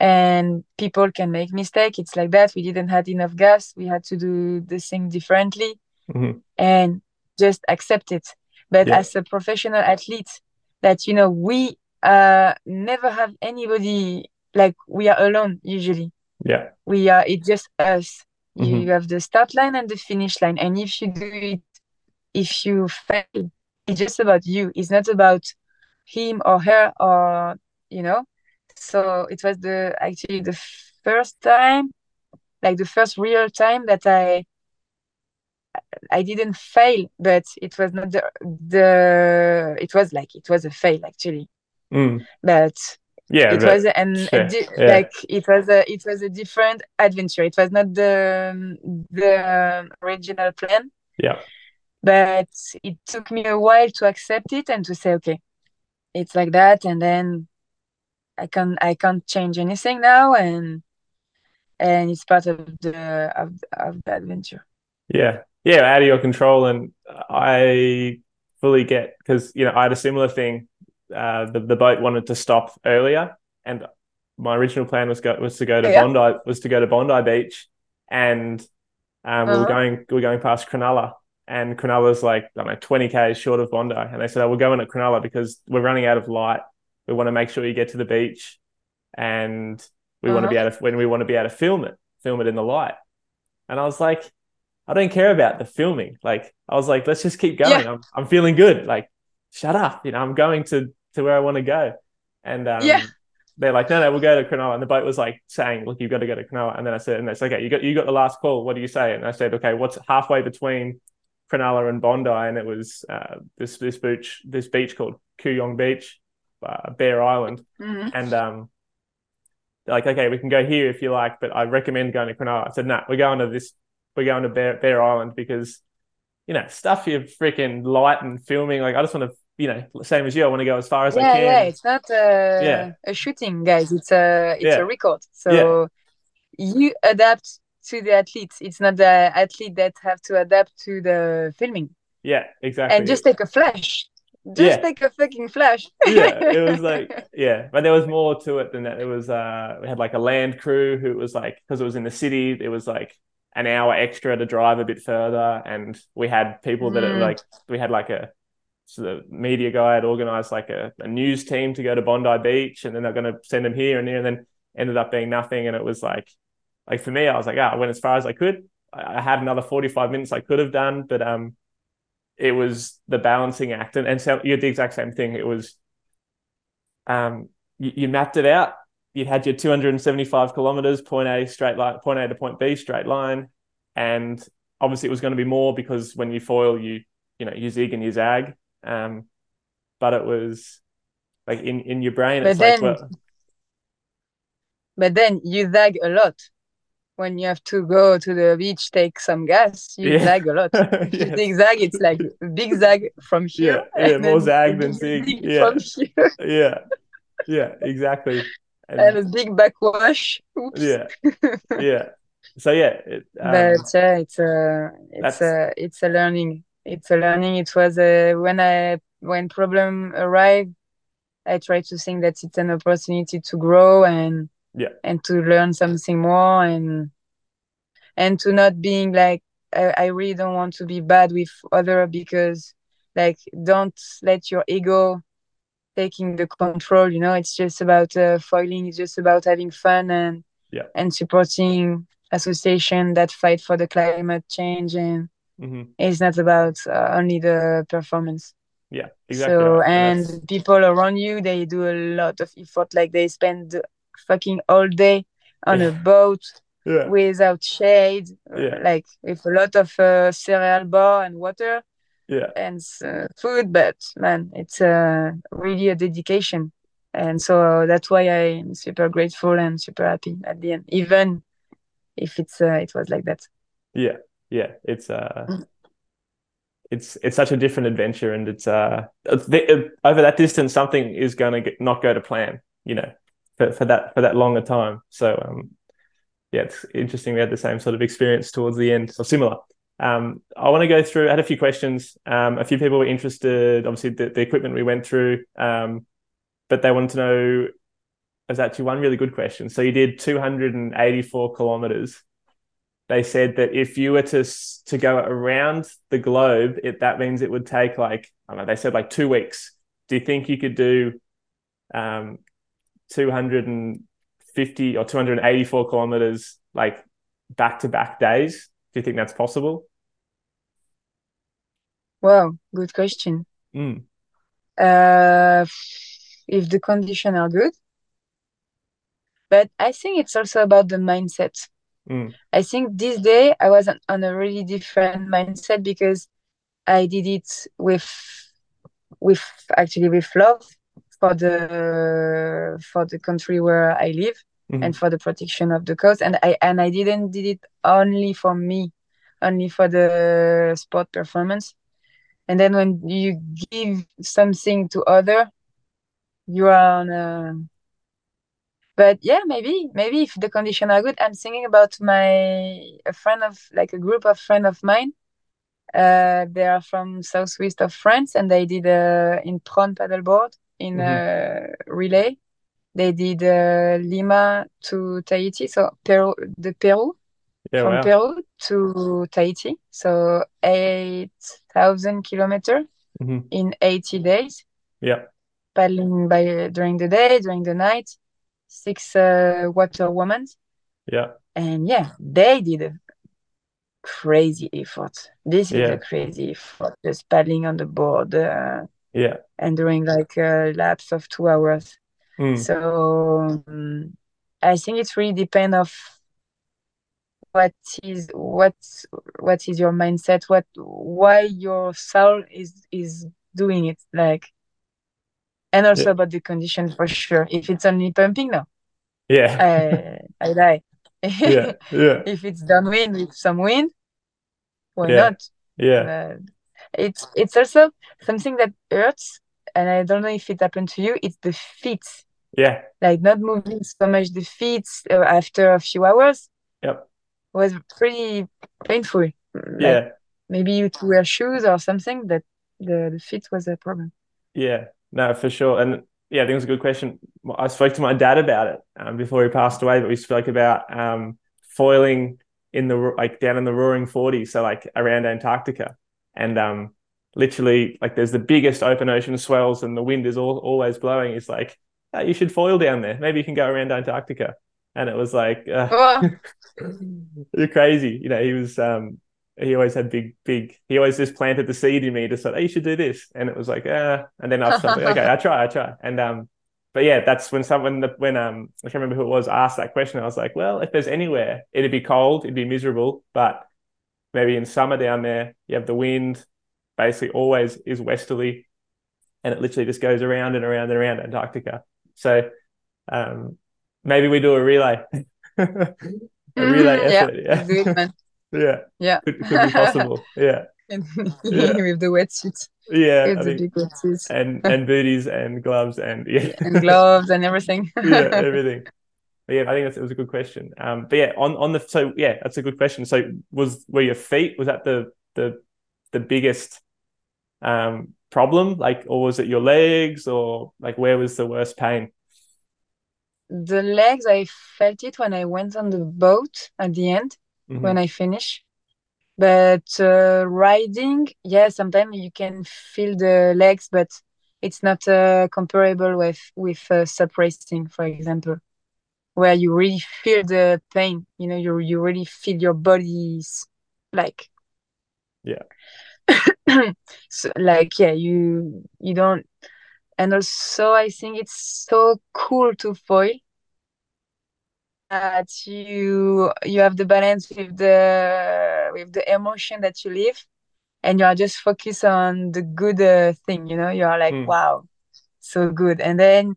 S2: And people can make mistake it's like that we didn't have enough gas we had to do the thing differently
S1: hmm
S2: and just accept it. But
S1: Yeah.
S2: as a professional athlete that you know we uh never have anybody like we are alone usually.
S1: Yeah.
S2: we are it's just us
S1: Mhm.
S2: you have the start line and the finish line and if you do it if you fail it's just about you it's not about him or her or you know so it was the actually the first time like the first real time that i i didn't fail but it was not the the it was like it was a fail actually
S1: Mm.
S2: but
S1: Yeah.
S2: it was an a di-
S1: Yeah.
S2: like it was a it was a different adventure it was not the the original plan
S1: Yeah.
S2: but it took me a while to accept it and to say okay it's like that and then i can i can't change anything now and and it's part of the of, of the adventure
S1: Yeah. Yeah. Out of your control. And I fully get because, you know, I had a similar thing. Uh, the, the boat wanted to stop earlier. And my original plan was go was to go to
S2: Yeah.
S1: Bondi was to go to Bondi Beach. And um, we were
S2: Uh-huh.
S1: going we were going past Cronulla. And Cronulla's like, I don't know, 20 Ks short of Bondi. And they said, oh, we're going to Cronulla because we're running out of light. We want to make sure you get to the beach. And we want to
S2: Uh-huh.
S1: be able to, when we want to be able to film it, film it in the light. And I was like, I don't care about the filming. Like, I was like, let's just keep going. I'm, I'm feeling good. Like, shut up. You know, I'm going to, to where I want to go. And um,
S2: Yeah.
S1: they're like, no, no, we'll go to Cronulla. And the boat was like saying, look, you've got to go to Cronulla. And then I said, and it's okay, you got, you got the last call. What do you say? And I said, okay, what's halfway between Cronulla and Bondi? And it was uh, this, this beach, this beach called Congwong Beach, uh, Bare Island.
S2: Mhm.
S1: And um, they're like, okay, we can go here if you like, but I recommend going to Cronulla. I said, no, nah, we're going to this, we're going to Bare, Bare Island because, you know, stuff you're freaking light and filming. Like, I just want to, you know, same as you, I want to go as far as I can.
S2: yeah it's not a,
S1: Yeah.
S2: a shooting guys it's a it's
S1: Yeah.
S2: a record so you adapt to the athletes it's not the athlete that have to adapt to the filming
S1: Yeah, exactly.
S2: and just take a flash just
S1: Yeah.
S2: take a fucking flash
S1: yeah, it was like yeah, but there was more to it than that. It was uh, we had like a land crew who was like because it was in the city, it was like an hour extra to drive a bit further, and we had people that are
S2: Mm.
S1: like we had like a so the media guy had organized like a, a news team to go to Bondi Beach, and then they're going to send them here and there, and then ended up being nothing, and it was like like for me, I was like, ah, I went as far as I could. I, I had another forty five minutes I could have done, but um it was the balancing act. And, and so you had the exact same thing. It was um you, you mapped it out. You had your 275 kilometers point a straight line point a to point b straight line. And obviously it was going to be more because when you foil you you know you zig and you zag um but it was like in in your brain
S2: But
S1: it's like
S2: then-
S1: well
S2: but then you zag a lot when you have to go to the beach take some gas you
S1: Yeah.
S2: zag a lot
S1: Yes.
S2: zigzag it's like big zag from here
S1: Yeah, yeah, more zag than
S2: big
S1: zig, yeah.
S2: from here
S1: yeah yeah exactly
S2: and
S1: and,
S2: a big backwash Oops.
S1: yeah yeah so yeah it, um,
S2: but yeah, it's a it's a it's a learning. It's a learning. It was a when I when problem arrived, I tried to think that it's an opportunity to grow and
S1: Yeah.
S2: and to learn something more and and to not being like I, I really don't want to be bad with other because like don't let your ego taking the control. You know, it's just about uh, foiling. It's just about having fun and
S1: Yeah.
S2: and supporting association that fight for the climate change and
S1: mhm.
S2: it's not about uh, only the performance
S1: yeah exactly
S2: so
S1: right.
S2: and
S1: that's-
S2: people around you they do a lot of effort like they spend fucking all day on
S1: Yeah.
S2: a boat
S1: yeah
S2: without shade
S1: Yeah.
S2: like with a lot of uh, cereal bar and water
S1: yeah
S2: and uh, food but man it's uh, really a dedication and so that's why I'm super grateful and super happy at the end, even if it's uh, it was like that.
S1: Yeah, yeah, it's uh, mm. it's it's such a different adventure, and it's uh, the, over that distance, something is going to not go to plan, you know, for, for that for that longer time. So um, yeah, it's interesting. We had the same sort of experience towards the end, or similar. Um, I want to go through. I had a few questions. Um, a few people were interested. Obviously, the, the equipment we went through. Um, but they wanted to know there's actually one really good question. So you did 284 kilometers. They said that if you were to to go around the globe, it that means it would take like I don't know. They said like two weeks. Do you think you could do um, 250 or 284 kilometers like back to back days? Do you think that's possible?
S2: Wow, good question.
S1: Mm.
S2: Uh, if the conditions are good. But I think it's also about the mindset.
S1: Mm.
S2: I think this day I was on a really different mindset because I did it with with actually with love for the for the country where I live mm-hmm. and for the protection of the coast and I and I didn't did it only for me only for the sport performance and then when you give something to other you are on a but yeah maybe maybe if the conditions are good i'm thinking about my a friend of like a group of friend of mine uh they are from southwest of france and they did uh in prone paddleboard in mm-hmm. uh relay they did uh, lima to tahiti so peru the peru
S1: yeah,
S2: from
S1: wow.
S2: peru to tahiti so 8000 kilometers
S1: mm-hmm.
S2: in 80 days
S1: yeah
S2: paddling by during the day, during the night, six uh, water women.
S1: Yeah.
S2: And yeah, they did a crazy effort. This is
S1: Yeah.
S2: a crazy effort, just paddling on the board uh,
S1: Yeah.
S2: and doing like a lapse of two hours.
S1: Mm.
S2: So um, I think it really depends of what is what what is your mindset, what why your soul is is doing it. Like and also
S1: Yeah.
S2: about the condition for sure. If it's only pumping, no,
S1: Yeah.
S2: I I die.
S1: Yeah. Yeah.
S2: if it's downwind with some wind, why
S1: Yeah.
S2: not?
S1: Yeah.
S2: But it's it's also something that hurts, and I don't know if it happened to you. It's the feet,
S1: Yeah.
S2: like not moving so much. The feet uh, after a few hours
S1: Yep.
S2: was pretty painful. Like
S1: Yeah.
S2: maybe you to wear shoes or something. That the the feet was a problem.
S1: Yeah. No, for sure. And yeah, I think it's a good question. I spoke to my dad about it um, before he passed away, but we spoke about um, foiling in the like down in the Roaring Forties, so like around Antarctica, and um, literally like there's the biggest open ocean swells, and the wind is all, always blowing. It's like oh, you should foil down there. Maybe you can go around Antarctica. And it was like, uh,
S2: Oh,
S1: you're crazy. You know, he was um, he always had big, big. He always just planted the seed in me to say, "Hey, you should do this," and it was like, ah. And then I was like, "Okay, I try, I try." And um, but yeah, that's when someone when um, I can't remember who it was asked that question. I was like, "Well, if there's anywhere, it'd be cold, it'd be miserable, but maybe in summer down there, you have the wind, basically always is westerly, and it literally just goes around and around and around Antarctica. So, um, maybe we do a relay, a relay
S2: yeah,
S1: effort. Yeah,
S2: man.
S1: Yeah,
S2: Yeah.
S1: could, could be possible. Yeah, Yeah.
S2: with the wetsuit,
S1: yeah.
S2: with the big wetsuits
S1: and and booties and gloves and yeah,
S2: and gloves and everything.
S1: yeah, everything. But yeah, I think that's, it was a good question. Um, but yeah, on on the so yeah, that's a good question. So was were your feet was that the the the biggest um problem, like, or was it your legs, or like where was the worst pain?
S2: The legs, I felt it when I went on the boat at the end,
S1: Mhm.
S2: when I finish. But uh, riding, yeah, sometimes you can feel the legs, but it's not uh, comparable with with uh, sup racing, for example, where you really feel the pain. You know, you you really feel your body's like
S1: Yeah.
S2: so like yeah you you don't and also i think it's so cool to foil that you you have the balance with the with the emotion that you live and you are just focused on the good uh, thing you know? You are like
S1: Mm.
S2: wow so good. And then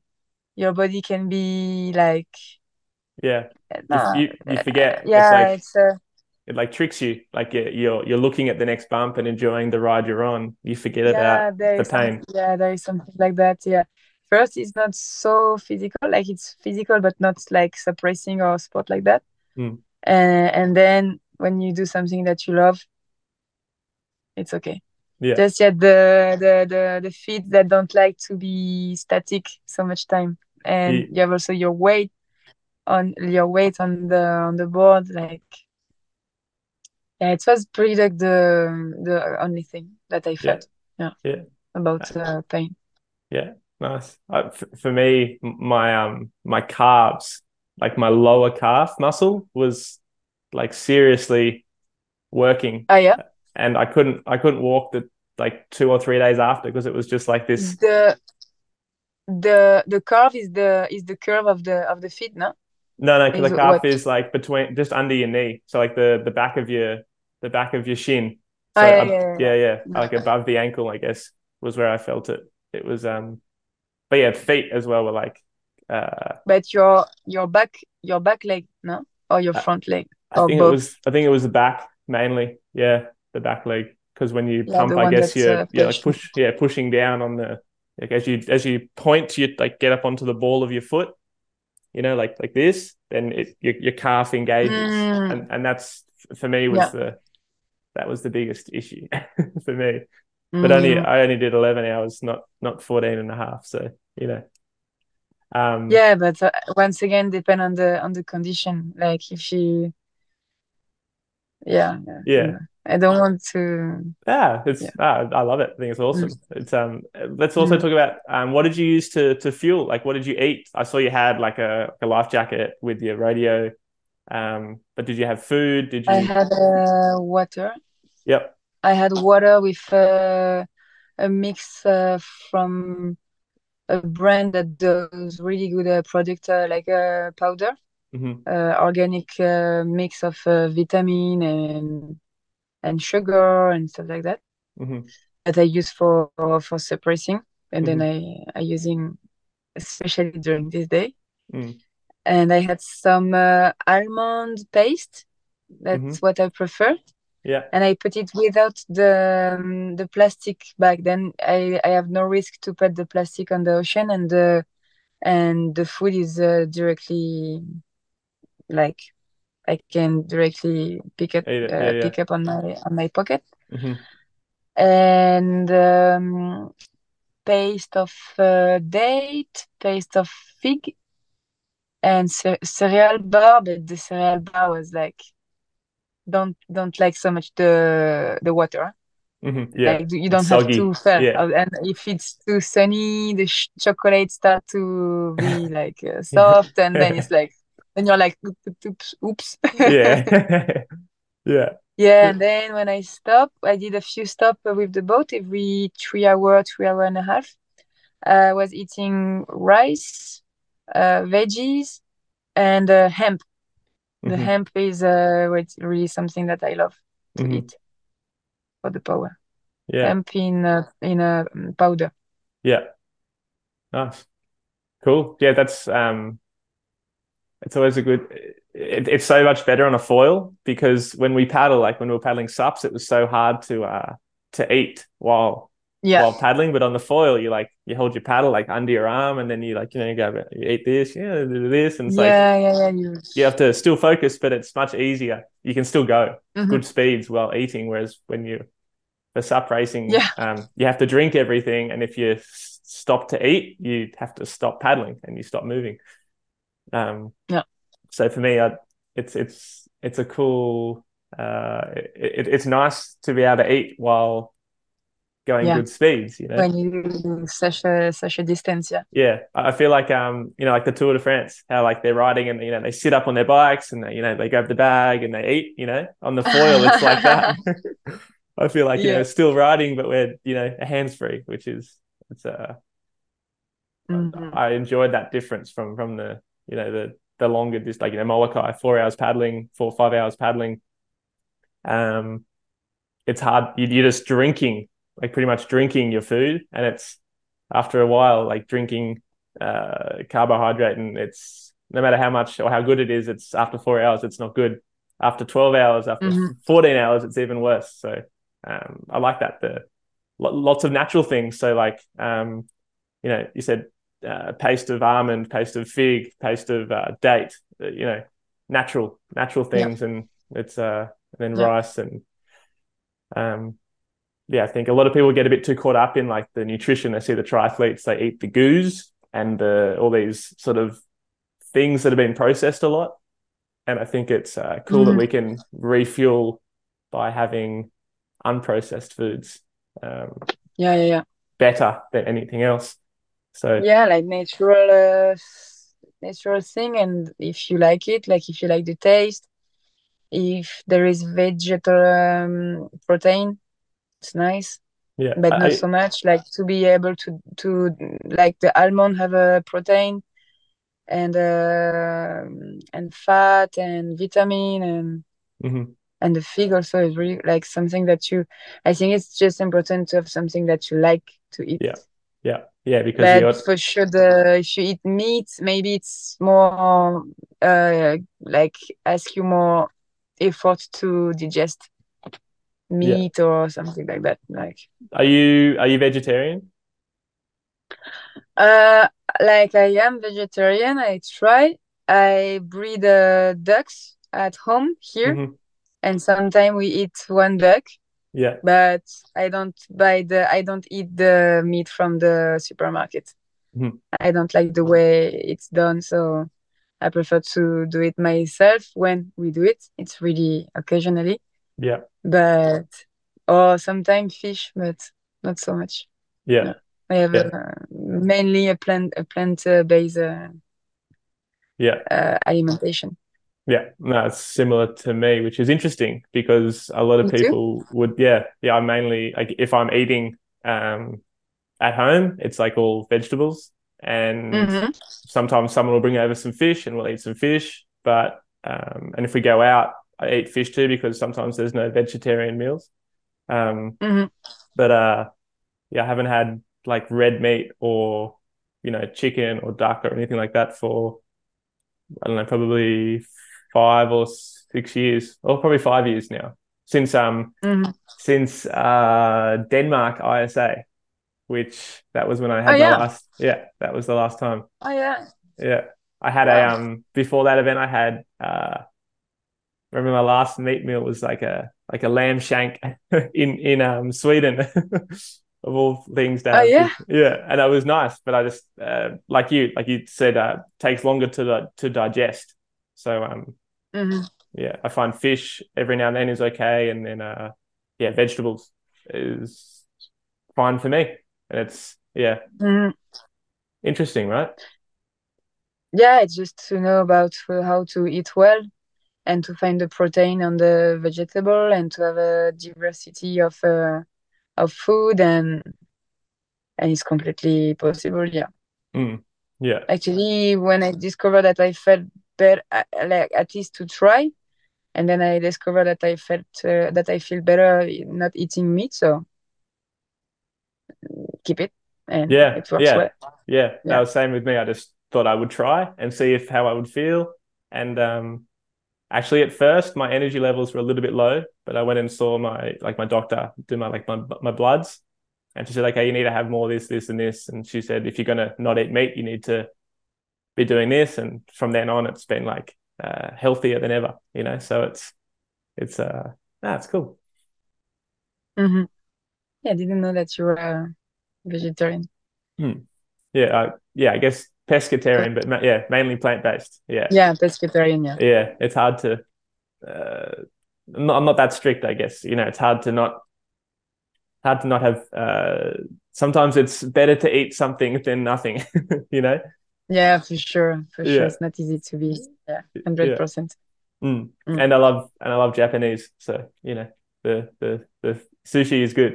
S2: your body can be like
S1: yeah.
S2: Nah,
S1: you, you forget.
S2: yeah
S1: it's like it's, uh, it like tricks you. Like you're you're looking at the next bump and enjoying the ride you're on. You forget
S2: yeah,
S1: about the pain.
S2: yeah there is something like that yeah first it's not so physical like it's physical but not like SUP racing or sport like that.
S1: Mm.
S2: and and then when you do something that you love it's okay.
S1: Yeah.
S2: Just yet the the the, the feet that don't like to be static so much time. And yeah. you have also your weight on your weight on the on the board like yeah it was pretty like the the only thing that i felt
S1: yeah,
S2: yeah, yeah. about uh, pain.
S1: Yeah nice. Uh, for me my um my calves like my lower calf muscle was like seriously working.
S2: Oh yeah?
S1: And i couldn't i couldn't walk the like two or three days after because it was just like this
S2: the the the curve is the is the curve of the of the feet no?
S1: No no the calf what? is like between just under your knee so like the the back of your the back of your shin. So
S2: oh, yeah,
S1: up,
S2: yeah,
S1: yeah, yeah, yeah, like above the ankle i guess was where i felt it. It was um but yeah feet as well were like uh
S2: but your your back your back leg no or your front leg
S1: i think both? it was i think it was the back mainly yeah the back leg because when you yeah, pump, I guess you're, uh, you're like push, yeah, pushing down on the like as you as you point, you like get up onto the ball of your foot, you know, like like this, then it your, your calf engages,
S2: mm.
S1: and and that's for me was yeah. the that was the biggest issue for me. But mm. only I only did eleven hours, not not 14 and a half. So you know. Um,
S2: yeah, but uh, once again, depend on the on the condition. Like if you, yeah,
S1: yeah,
S2: I don't want to.
S1: Yeah, it's yeah. Ah, I love it. I think it's awesome. Mm. It's um. Let's also mm. talk about um. What did you use to to fuel? Like, what did you eat? I saw you had like a, a life jacket with your radio. Um, but did you have food? Did you?
S2: I had uh, water.
S1: Yep.
S2: I had water with uh, a mix uh, from a brand that does really good uh, product uh, like a uh, powder,
S1: mm-hmm.
S2: uh, organic uh, mix of uh, vitamin and and sugar and stuff like that
S1: mm-hmm.
S2: that I use for for SUP racing, and
S1: mm-hmm.
S2: then I I using especially during this day.
S1: Mm.
S2: And I had some uh, almond paste. That's
S1: mm-hmm.
S2: what I prefer.
S1: Yeah.
S2: And I put it without the um, the plastic bag. Then I I have no risk to put the plastic on the ocean, and the and the food is uh, directly like I can directly pick
S1: yeah,
S2: uh,
S1: yeah.
S2: pick up on my on my pocket,
S1: mm-hmm.
S2: and um, paste of uh, date, paste of fig, and cereal bar. But the cereal bar was like don't don't like so much the the water.
S1: Mm-hmm. Yeah,
S2: like, you don't have to. Yeah. And if it's too sunny, the sh- chocolate start to be like uh, soft, and then it's like and you're like oops oops
S1: yeah yeah
S2: yeah and then when i stop i did a few stops with the boat every three hour three hour and a half i was eating rice uh, veggies and uh, hemp the mm-hmm. hemp is uh, it's really something that i love to mm-hmm. eat for the power.
S1: Yeah.
S2: Hemp in uh, in a um, powder.
S1: Yeah. Nice. Cool. Yeah that's um it's always a good it, it's so much better on a foil because when we paddle like when we were paddling sups it was so hard to uh to eat while
S2: yeah.
S1: while paddling but on the foil you like you hold your paddle like under your arm and then you like you know you go you eat this yeah do this and it's
S2: yeah,
S1: like
S2: yeah yeah you...
S1: you have to still focus but it's much easier you can still go
S2: mm-hmm.
S1: good speeds while eating whereas when you for sup racing
S2: yeah.
S1: um you have to drink everything and if you stop to eat you have to stop paddling and you stop moving um,
S2: yeah.
S1: So for me, I, it's it's it's a cool. Uh, it, it's nice to be able to eat while going yeah. good speeds. You know,
S2: when you do such a such a distance, yeah.
S1: Yeah, I feel like um, you know, like the Tour de France, how like they're riding and you know they sit up on their bikes and they, you know they grab the bag and they eat. You know, on the foil, it's like that. I feel like you know still riding, but we're you know hands free, which is it's uh.
S2: Mm-hmm.
S1: I enjoyed that difference from from the you know the the longer just like you know Molokai four hours paddling four five hours paddling um it's hard you're just drinking like pretty much drinking your food and it's after a while like drinking uh, carbohydrate, and it's no matter how much or how good it is, it's after four hours, it's not good. After twelve hours, after
S2: Mhm.
S1: fourteen hours, it's even worse. So um, I like that. The lo- lots of natural things. So like um, you know, you said uh, paste of almond, paste of fig, paste of uh, date. uh, You know, natural natural things, and it's uh, and then rice and um, yeah, I think a lot of people get a bit too caught up in like the nutrition. They see the triathletes, they eat the goos and the all these sort of things that have been processed a lot. And I think it's uh, cool that
S2: Mhm.
S1: we can refuel by having unprocessed foods um,
S2: Yeah, yeah, yeah.
S1: better than anything else. So
S2: Yeah, like natural, uh, natural thing, and if you like it, like if you like the taste, if there is vegetable um, protein, it's nice,
S1: yeah,
S2: but not
S1: I-
S2: so much. Like to be able to to like the almond have a protein and uh, and fat and vitamin and
S1: mhm.
S2: and the fig also is really like something that you. I think it's just important to have something that you like to eat.
S1: Yeah. yeah, yeah, because
S2: But for sure, the if you eat meat, maybe it's more uh like ask you more effort to digest meat or something like that. Like
S1: are you are you vegetarian?
S2: uh like I am vegetarian, I try. I breed uh, ducks at home here,
S1: Mhm.
S2: and sometimes we eat one duck,
S1: Yeah,
S2: but I don't buy the I don't eat the meat from the supermarket.
S1: Mhm.
S2: I don't like the way it's done, so I prefer to do it myself when we do it. It's really occasionally,
S1: yeah,
S2: but or sometimes fish, but not so much.
S1: yeah,
S2: Yeah. I have
S1: Yeah.
S2: uh, mainly a plant a plant based uh,
S1: yeah.
S2: uh, alimentation.
S1: Yeah, no, it's similar to me, which is interesting because a lot of
S2: too?
S1: people would, yeah, yeah. I'm mainly like if I'm eating um at home, it's like all vegetables, and
S2: hmm
S1: sometimes someone will bring over some fish, and we'll eat some fish. But um, and if we go out, I eat fish too because sometimes there's no vegetarian meals. Um,
S2: hmm
S1: but uh, yeah, I haven't had like red meat or you know chicken or duck or anything like that for I don't know, probably five or six years, or probably five years now since um
S2: hmm
S1: since uh Denmark ISA, which that was when I had
S2: Oh
S1: my
S2: yeah.
S1: last yeah that was the last time
S2: Oh yeah.
S1: yeah I had a um before that event I had uh remember my last meat meal was like a like a lamb shank in in um Sweden of all things to
S2: Oh yeah.
S1: yeah and it was nice but I just uh, like you like you said uh takes longer to to digest. So um
S2: hmm
S1: yeah I find fish every now and then is okay and then uh yeah vegetables is fine for me. And it's yeah.
S2: Hmm
S1: interesting right?
S2: Yeah, it's just to know about how to eat well and to find the protein on the vegetable and to have a diversity of uh, of food and and it's completely possible. Yeah.
S1: mm. yeah
S2: Actually, when I discovered that I felt better, uh, like at least to try, and then I discovered that I felt uh, that I feel better not eating meat, so keep it, and
S1: yeah
S2: it works
S1: yeah
S2: well.
S1: yeah that
S2: Yeah.
S1: was same with me I just thought I would try and see if how I would feel and um actually at first my energy levels were a little bit low but I went and saw my like my doctor do my like my my bloods. And she said okay you need to have more of this this and this. And she said if you're gonna not eat meat you need to be doing this. And from then on it's been like uh healthier than ever you know? So it's it's uh that's cool.
S2: Hmm Yeah, I didn't know that you were a vegetarian.
S1: Hmm. yeah I, yeah I guess pescatarian but ma yeah mainly plant-based yeah
S2: Yeah, pescatarian. Yeah.
S1: yeah it's hard to uh I'm not, I'm not that strict I guess you know it's hard to not hard to not have uh sometimes it's better to eat something than nothing you know
S2: Yeah, for sure. For sure.
S1: yeah
S2: It's not easy to be, yeah,
S1: yeah
S2: 100%.
S1: Mm.
S2: Mm.
S1: and I love and I love Japanese so you know the the the sushi is good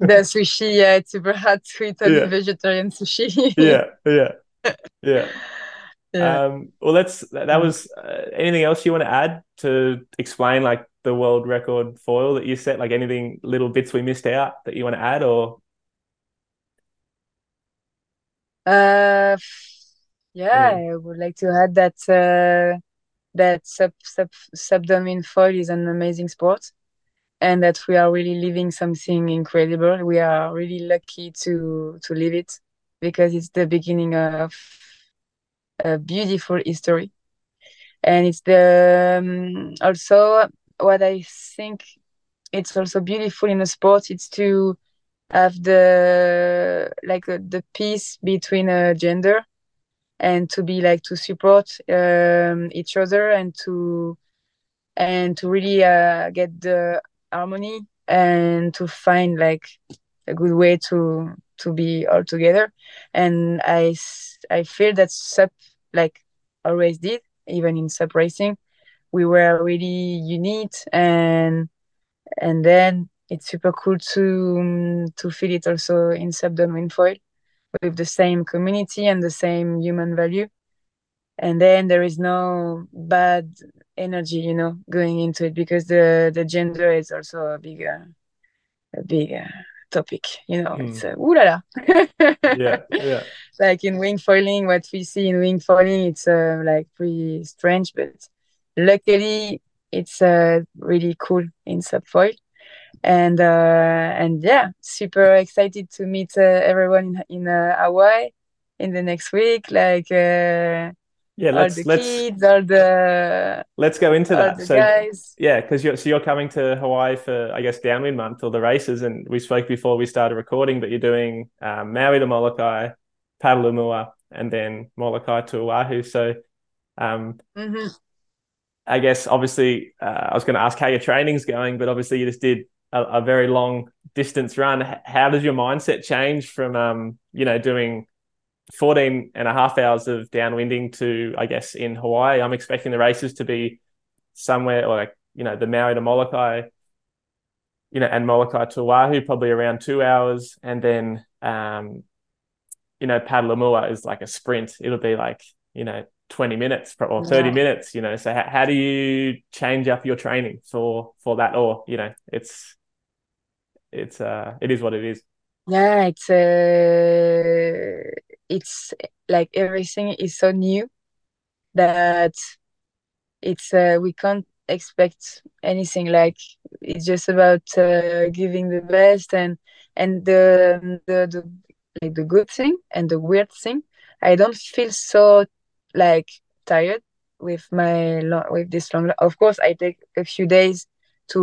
S2: The sushi, yeah, it's super hard to eat only
S1: yeah
S2: vegetarian sushi.
S1: yeah yeah yeah
S2: Yeah.
S1: um well that's that, was uh, anything else you want to add to explain like the world record foil that you set like anything little bits we missed out that you want to add or
S2: Uh, Yeah,
S1: Mm.
S2: I would like to add that uh, that SUP SUP subdomain foil is an amazing sport, and that we are really living something incredible. We are really lucky to to live it because it's the beginning of a beautiful history, and it's the um, also what I think it's also beautiful in a sport. It's to have the like uh, the peace between a gender and to be like to support um, each other and to and to really uh, get the harmony and to find like a good way to to be all together. And i i feel that SUP like always did even in SUP racing. We were really unique and and then it's super cool to to feel it also in SUP downwind foil with the same community and the same human value. And then there is no bad energy you know going into it because the the gender is also a bigger a big uh, topic you know
S1: Mm.
S2: it's uh, ooh la la
S1: Yeah, yeah.
S2: like in wing foiling what we see in wing foiling it's uh, like pretty strange but luckily it's uh, really cool in SUP foil and uh, and yeah super excited to meet uh, everyone in, in uh, hawaii in the next week like uh,
S1: Yeah, let's
S2: the
S1: let's
S2: kids the
S1: let's go into that. So
S2: guys
S1: yeah, because you're so you're coming to Hawaii for I guess downwind month or the races, and we spoke before we started recording, but you're doing um, Maui to Molokai, Paddle Imua, and then Molokai to Oahu. So um,
S2: Mhm.
S1: I guess obviously uh, I was going to ask how your training's going, but obviously you just did a, a very long distance run. How does your mindset change from um, you know doing 14 and a half hours of downwinding to I guess in Hawaii? I'm expecting the races to be somewhere or like you know the Maui to Molokai, you know, and Molokai to Oahu probably around two hours, and then um, you know Paddle Imua is like a sprint. It'll be like you know 20 minutes or 30
S2: Yeah.
S1: minutes. You know, so how, how do you change up your training for for that? Or you know, it's it's uh it is what it is.
S2: yeah it's uh it's like everything is so new that it's uh we can't expect anything. Like it's just about uh, giving the best and and the the the like the good thing and the weird thing. I don't feel so like tired with my with this long of course i take a few days to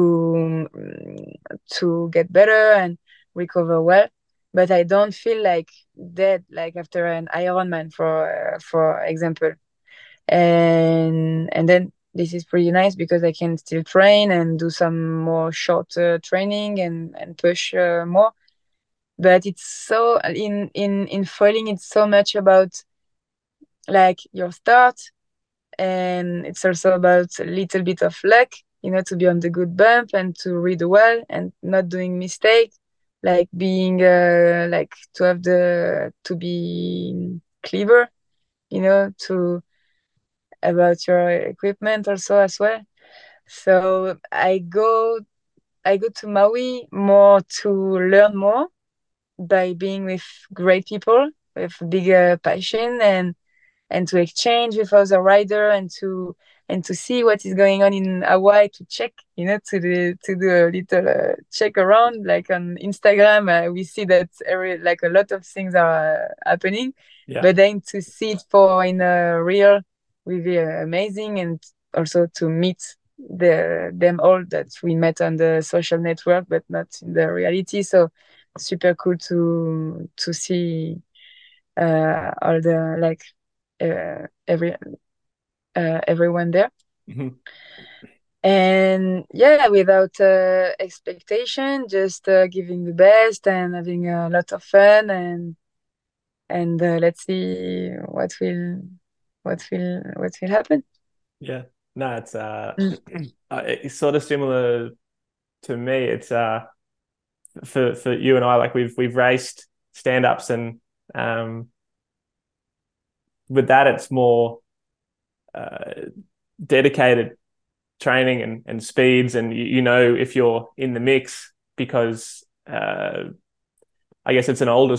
S2: mm, to get better and recover well but i don't feel like dead like after an ironman for uh, for example. And and then this is pretty nice because I can still train and do some more short uh, training and and push uh, more. But it's so in in in foiling, it's so much about like your start, and it's also about a little bit of luck, you know, to be on the good bump and to read well and not doing mistake, like being uh, like to have the to be clever, you know, to about your equipment also as well. So I go I go to Maui more to learn more by being with great people with bigger passion and and to exchange with other rider and to and to see what is going on in Hawaii to check you know to do to do a little uh, check around like on Instagram uh, we see that every like a lot of things are uh, happening
S1: Yeah.
S2: but then to see it for in a real really be amazing and also to meet the them all that we met on the social network but not in the reality so super cool to to see uh all the like uh, every uh, everyone there
S1: Mhm.
S2: and yeah without uh, expectation just uh, giving the best and having a lot of fun and and uh, let's see what will what will what will happen
S1: Yeah. No, it's uh,
S2: Mm.
S1: uh, it's sort of similar to me. It's uh for for you and I, like we've we've raced stand ups and um with that it's more uh dedicated training and, and speeds and you, you know if you're in the mix because uh I guess it's an older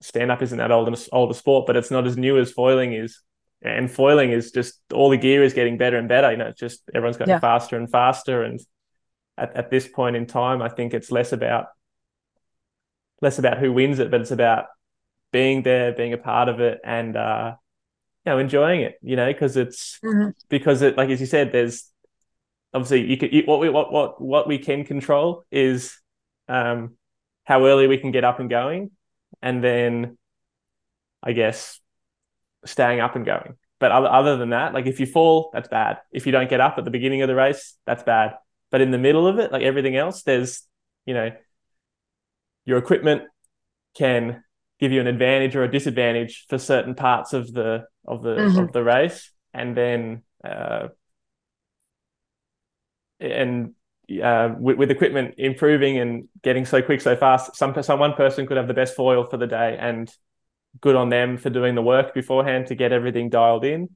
S1: stand up isn't that old and older sport, but it's not as new as foiling is. And foiling is just all the gear is getting better and better. You know, it's just everyone's going yeah. faster and faster. And at, at this point in time, I think it's less about less about who wins it, but it's about being there, being a part of it, and uh, you know, enjoying it. You know, because it's mm-hmm. because it, like as you said, there's obviously you could you, what we what what what we can control is um, how early we can get up and going, and then I guess staying up and going. But other, other than that, like if you fall, that's bad. If you don't get up at the beginning of the race, that's bad. But in the middle of it, like everything else, there's you know your equipment can give you an advantage or a disadvantage for certain parts of the of the mm-hmm. of the race, and then uh, and uh, with, with, equipment improving and getting so quick so fast, some some one person could have the best foil for the day, and good on them for doing the work beforehand to get everything dialed in.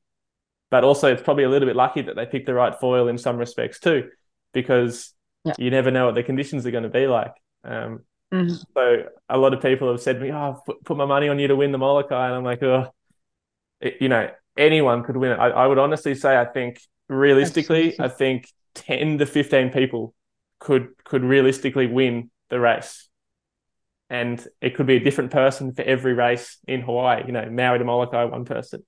S1: But also, it's probably a little bit lucky that they picked the right foil in some respects too, because yeah. you never know what the conditions are going to be like. Um, mm-hmm. So a lot of people have said to me, "Oh, put, put my money on you to win the Molokai," and I'm like, "Oh, it, you know, anyone could win it." I, I would honestly say, I think realistically, Absolutely. I think 10 to 15 people could could realistically win the race. And it could be a different person for every race in Hawaii. You know, Maui to Molokai, one person,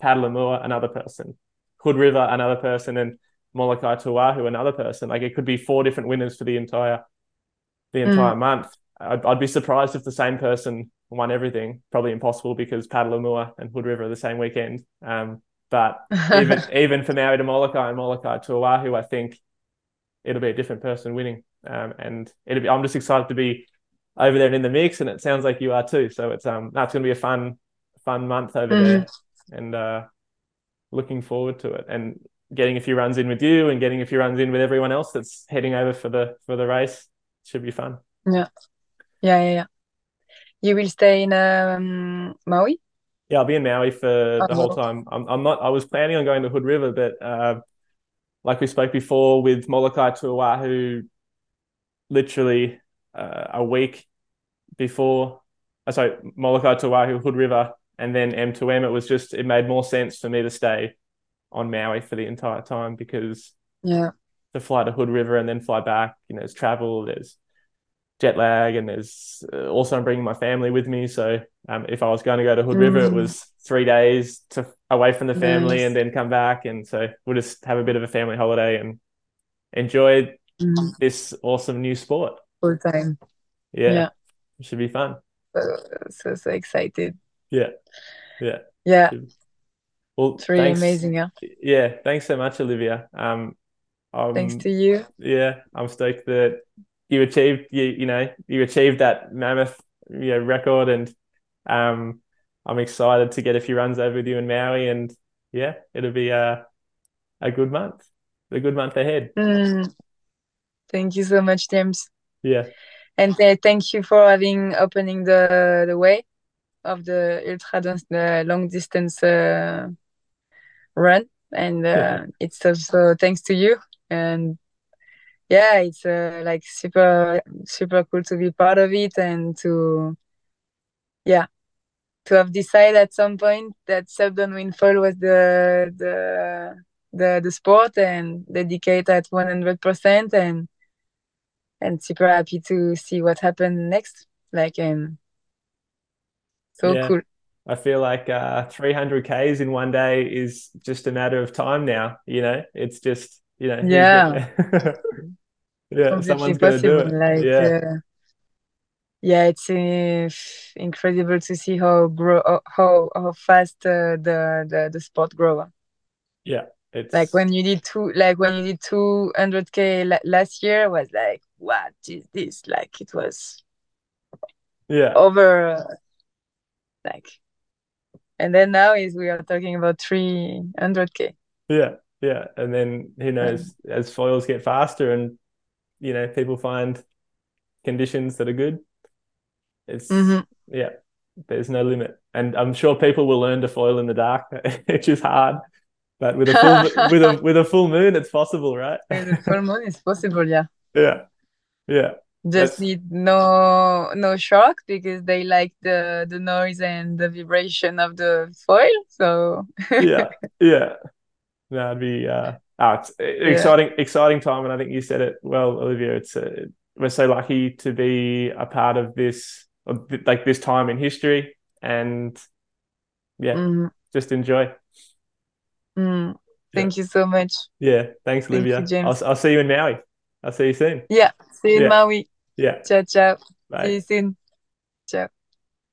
S1: Paddle Imua, another person, Hood River, another person, and Molokai to Oahu, another person. Like it could be four different winners for the entire the entire mm. month. I'd, I'd, be surprised if the same person won everything. Probably impossible because Paddle Imua and Hood River are the same weekend. Um, but even even for Maui to Molokai and Molokai to Oahu, I think it'll be a different person winning. Um, and it'll be, I'm just excited to be over there and in the mix, and it sounds like you are too. So it's um that's going to be a fun fun month over mm. there, and uh, looking forward to it and getting a few runs in with you and getting a few runs in with everyone else that's heading over for the for the race. Should be fun.
S2: Yeah, yeah, yeah. yeah. You will stay in um, Maui.
S1: Yeah, I'll be in Maui for the whole time. I'm, I'm not. I was planning on going to Hood River, but uh, like we spoke before with Molokai to Oahu, literally uh, a week before. Uh, sorry, Molokai to Oahu, Hood River, and then M2M. It was just it made more sense for me to stay on Maui for the entire time because
S2: yeah,
S1: to fly to Hood River and then fly back, you know, there's travel, there's jet lag, and there's uh, also I'm bringing my family with me, so um, if I was going to go to Hood mm. River, it mm. was three days to away from the family and then come back, and so we'll just have a bit of a family holiday and enjoy mm. this awesome new sport.
S2: Full time.
S1: Yeah, yeah. it should be fun.
S2: So, so so excited.
S1: Yeah, yeah,
S2: yeah.
S1: Well,
S2: it's really thanks. amazing. Yeah.
S1: Yeah. Thanks so much, Olivia. Um,
S2: um, thanks to you.
S1: Yeah, I'm stoked that you achieved you you know you achieved that mammoth you know, record and um, I'm excited to get a few runs over with you in Maui, and yeah, it'll be a a good month, a good month ahead.
S2: Mm. Thank you so much, James.
S1: Yeah,
S2: and uh, thank you for having opening the the way of the ultra the long distance uh, run, and uh, yeah. it's also thanks to you and yeah it's uh, like super super cool to be part of it and to yeah to have decided at some point that SUP downwind foil was the the the the sport and dedicate at one hundred percent and and super happy to see what happened next. Like and so yeah. cool.
S1: I feel like uh, 300 Ks in one day is just a matter of time now. You know, it's just, you know,
S2: yeah.
S1: yeah, someone's going to do it.
S2: Like, yeah. Uh, yeah, it's uh, incredible to see how grow uh, how how fast uh, the the the sport grow.
S1: Yeah, it's
S2: like when you did two like when you did two hundred k last year, I was like, what is this? Like it was
S1: yeah
S2: over uh, like, and then now is we are talking about three hundred k.
S1: Yeah, yeah, and then who knows as foils get faster and you know people find conditions that are good it's mm-hmm. yeah, there's no limit, and I'm sure people will learn to foil in the dark, which is hard. But with a full with a with a full moon, it's possible, right?
S2: with a full moon, it's possible. Yeah.
S1: Yeah. Yeah.
S2: just
S1: That's-
S2: need no no shock because they like the the noise and the vibration of the foil. So
S1: yeah, yeah. That'd be uh, oh, it's exciting, exciting time, and I think you said it well, Olivia. It's uh, we're so lucky to be a part of this, like this time in history, and yeah,
S2: Mhm.
S1: just enjoy.
S2: Mm. Thank you so much.
S1: Yeah, thanks,
S2: Thank
S1: Olivia.
S2: James.
S1: I'll I'll see you in Maui. I'll see you soon.
S2: Yeah. See you in Maui.
S1: Yeah,
S2: Ciao, ciao. See you soon. Ciao.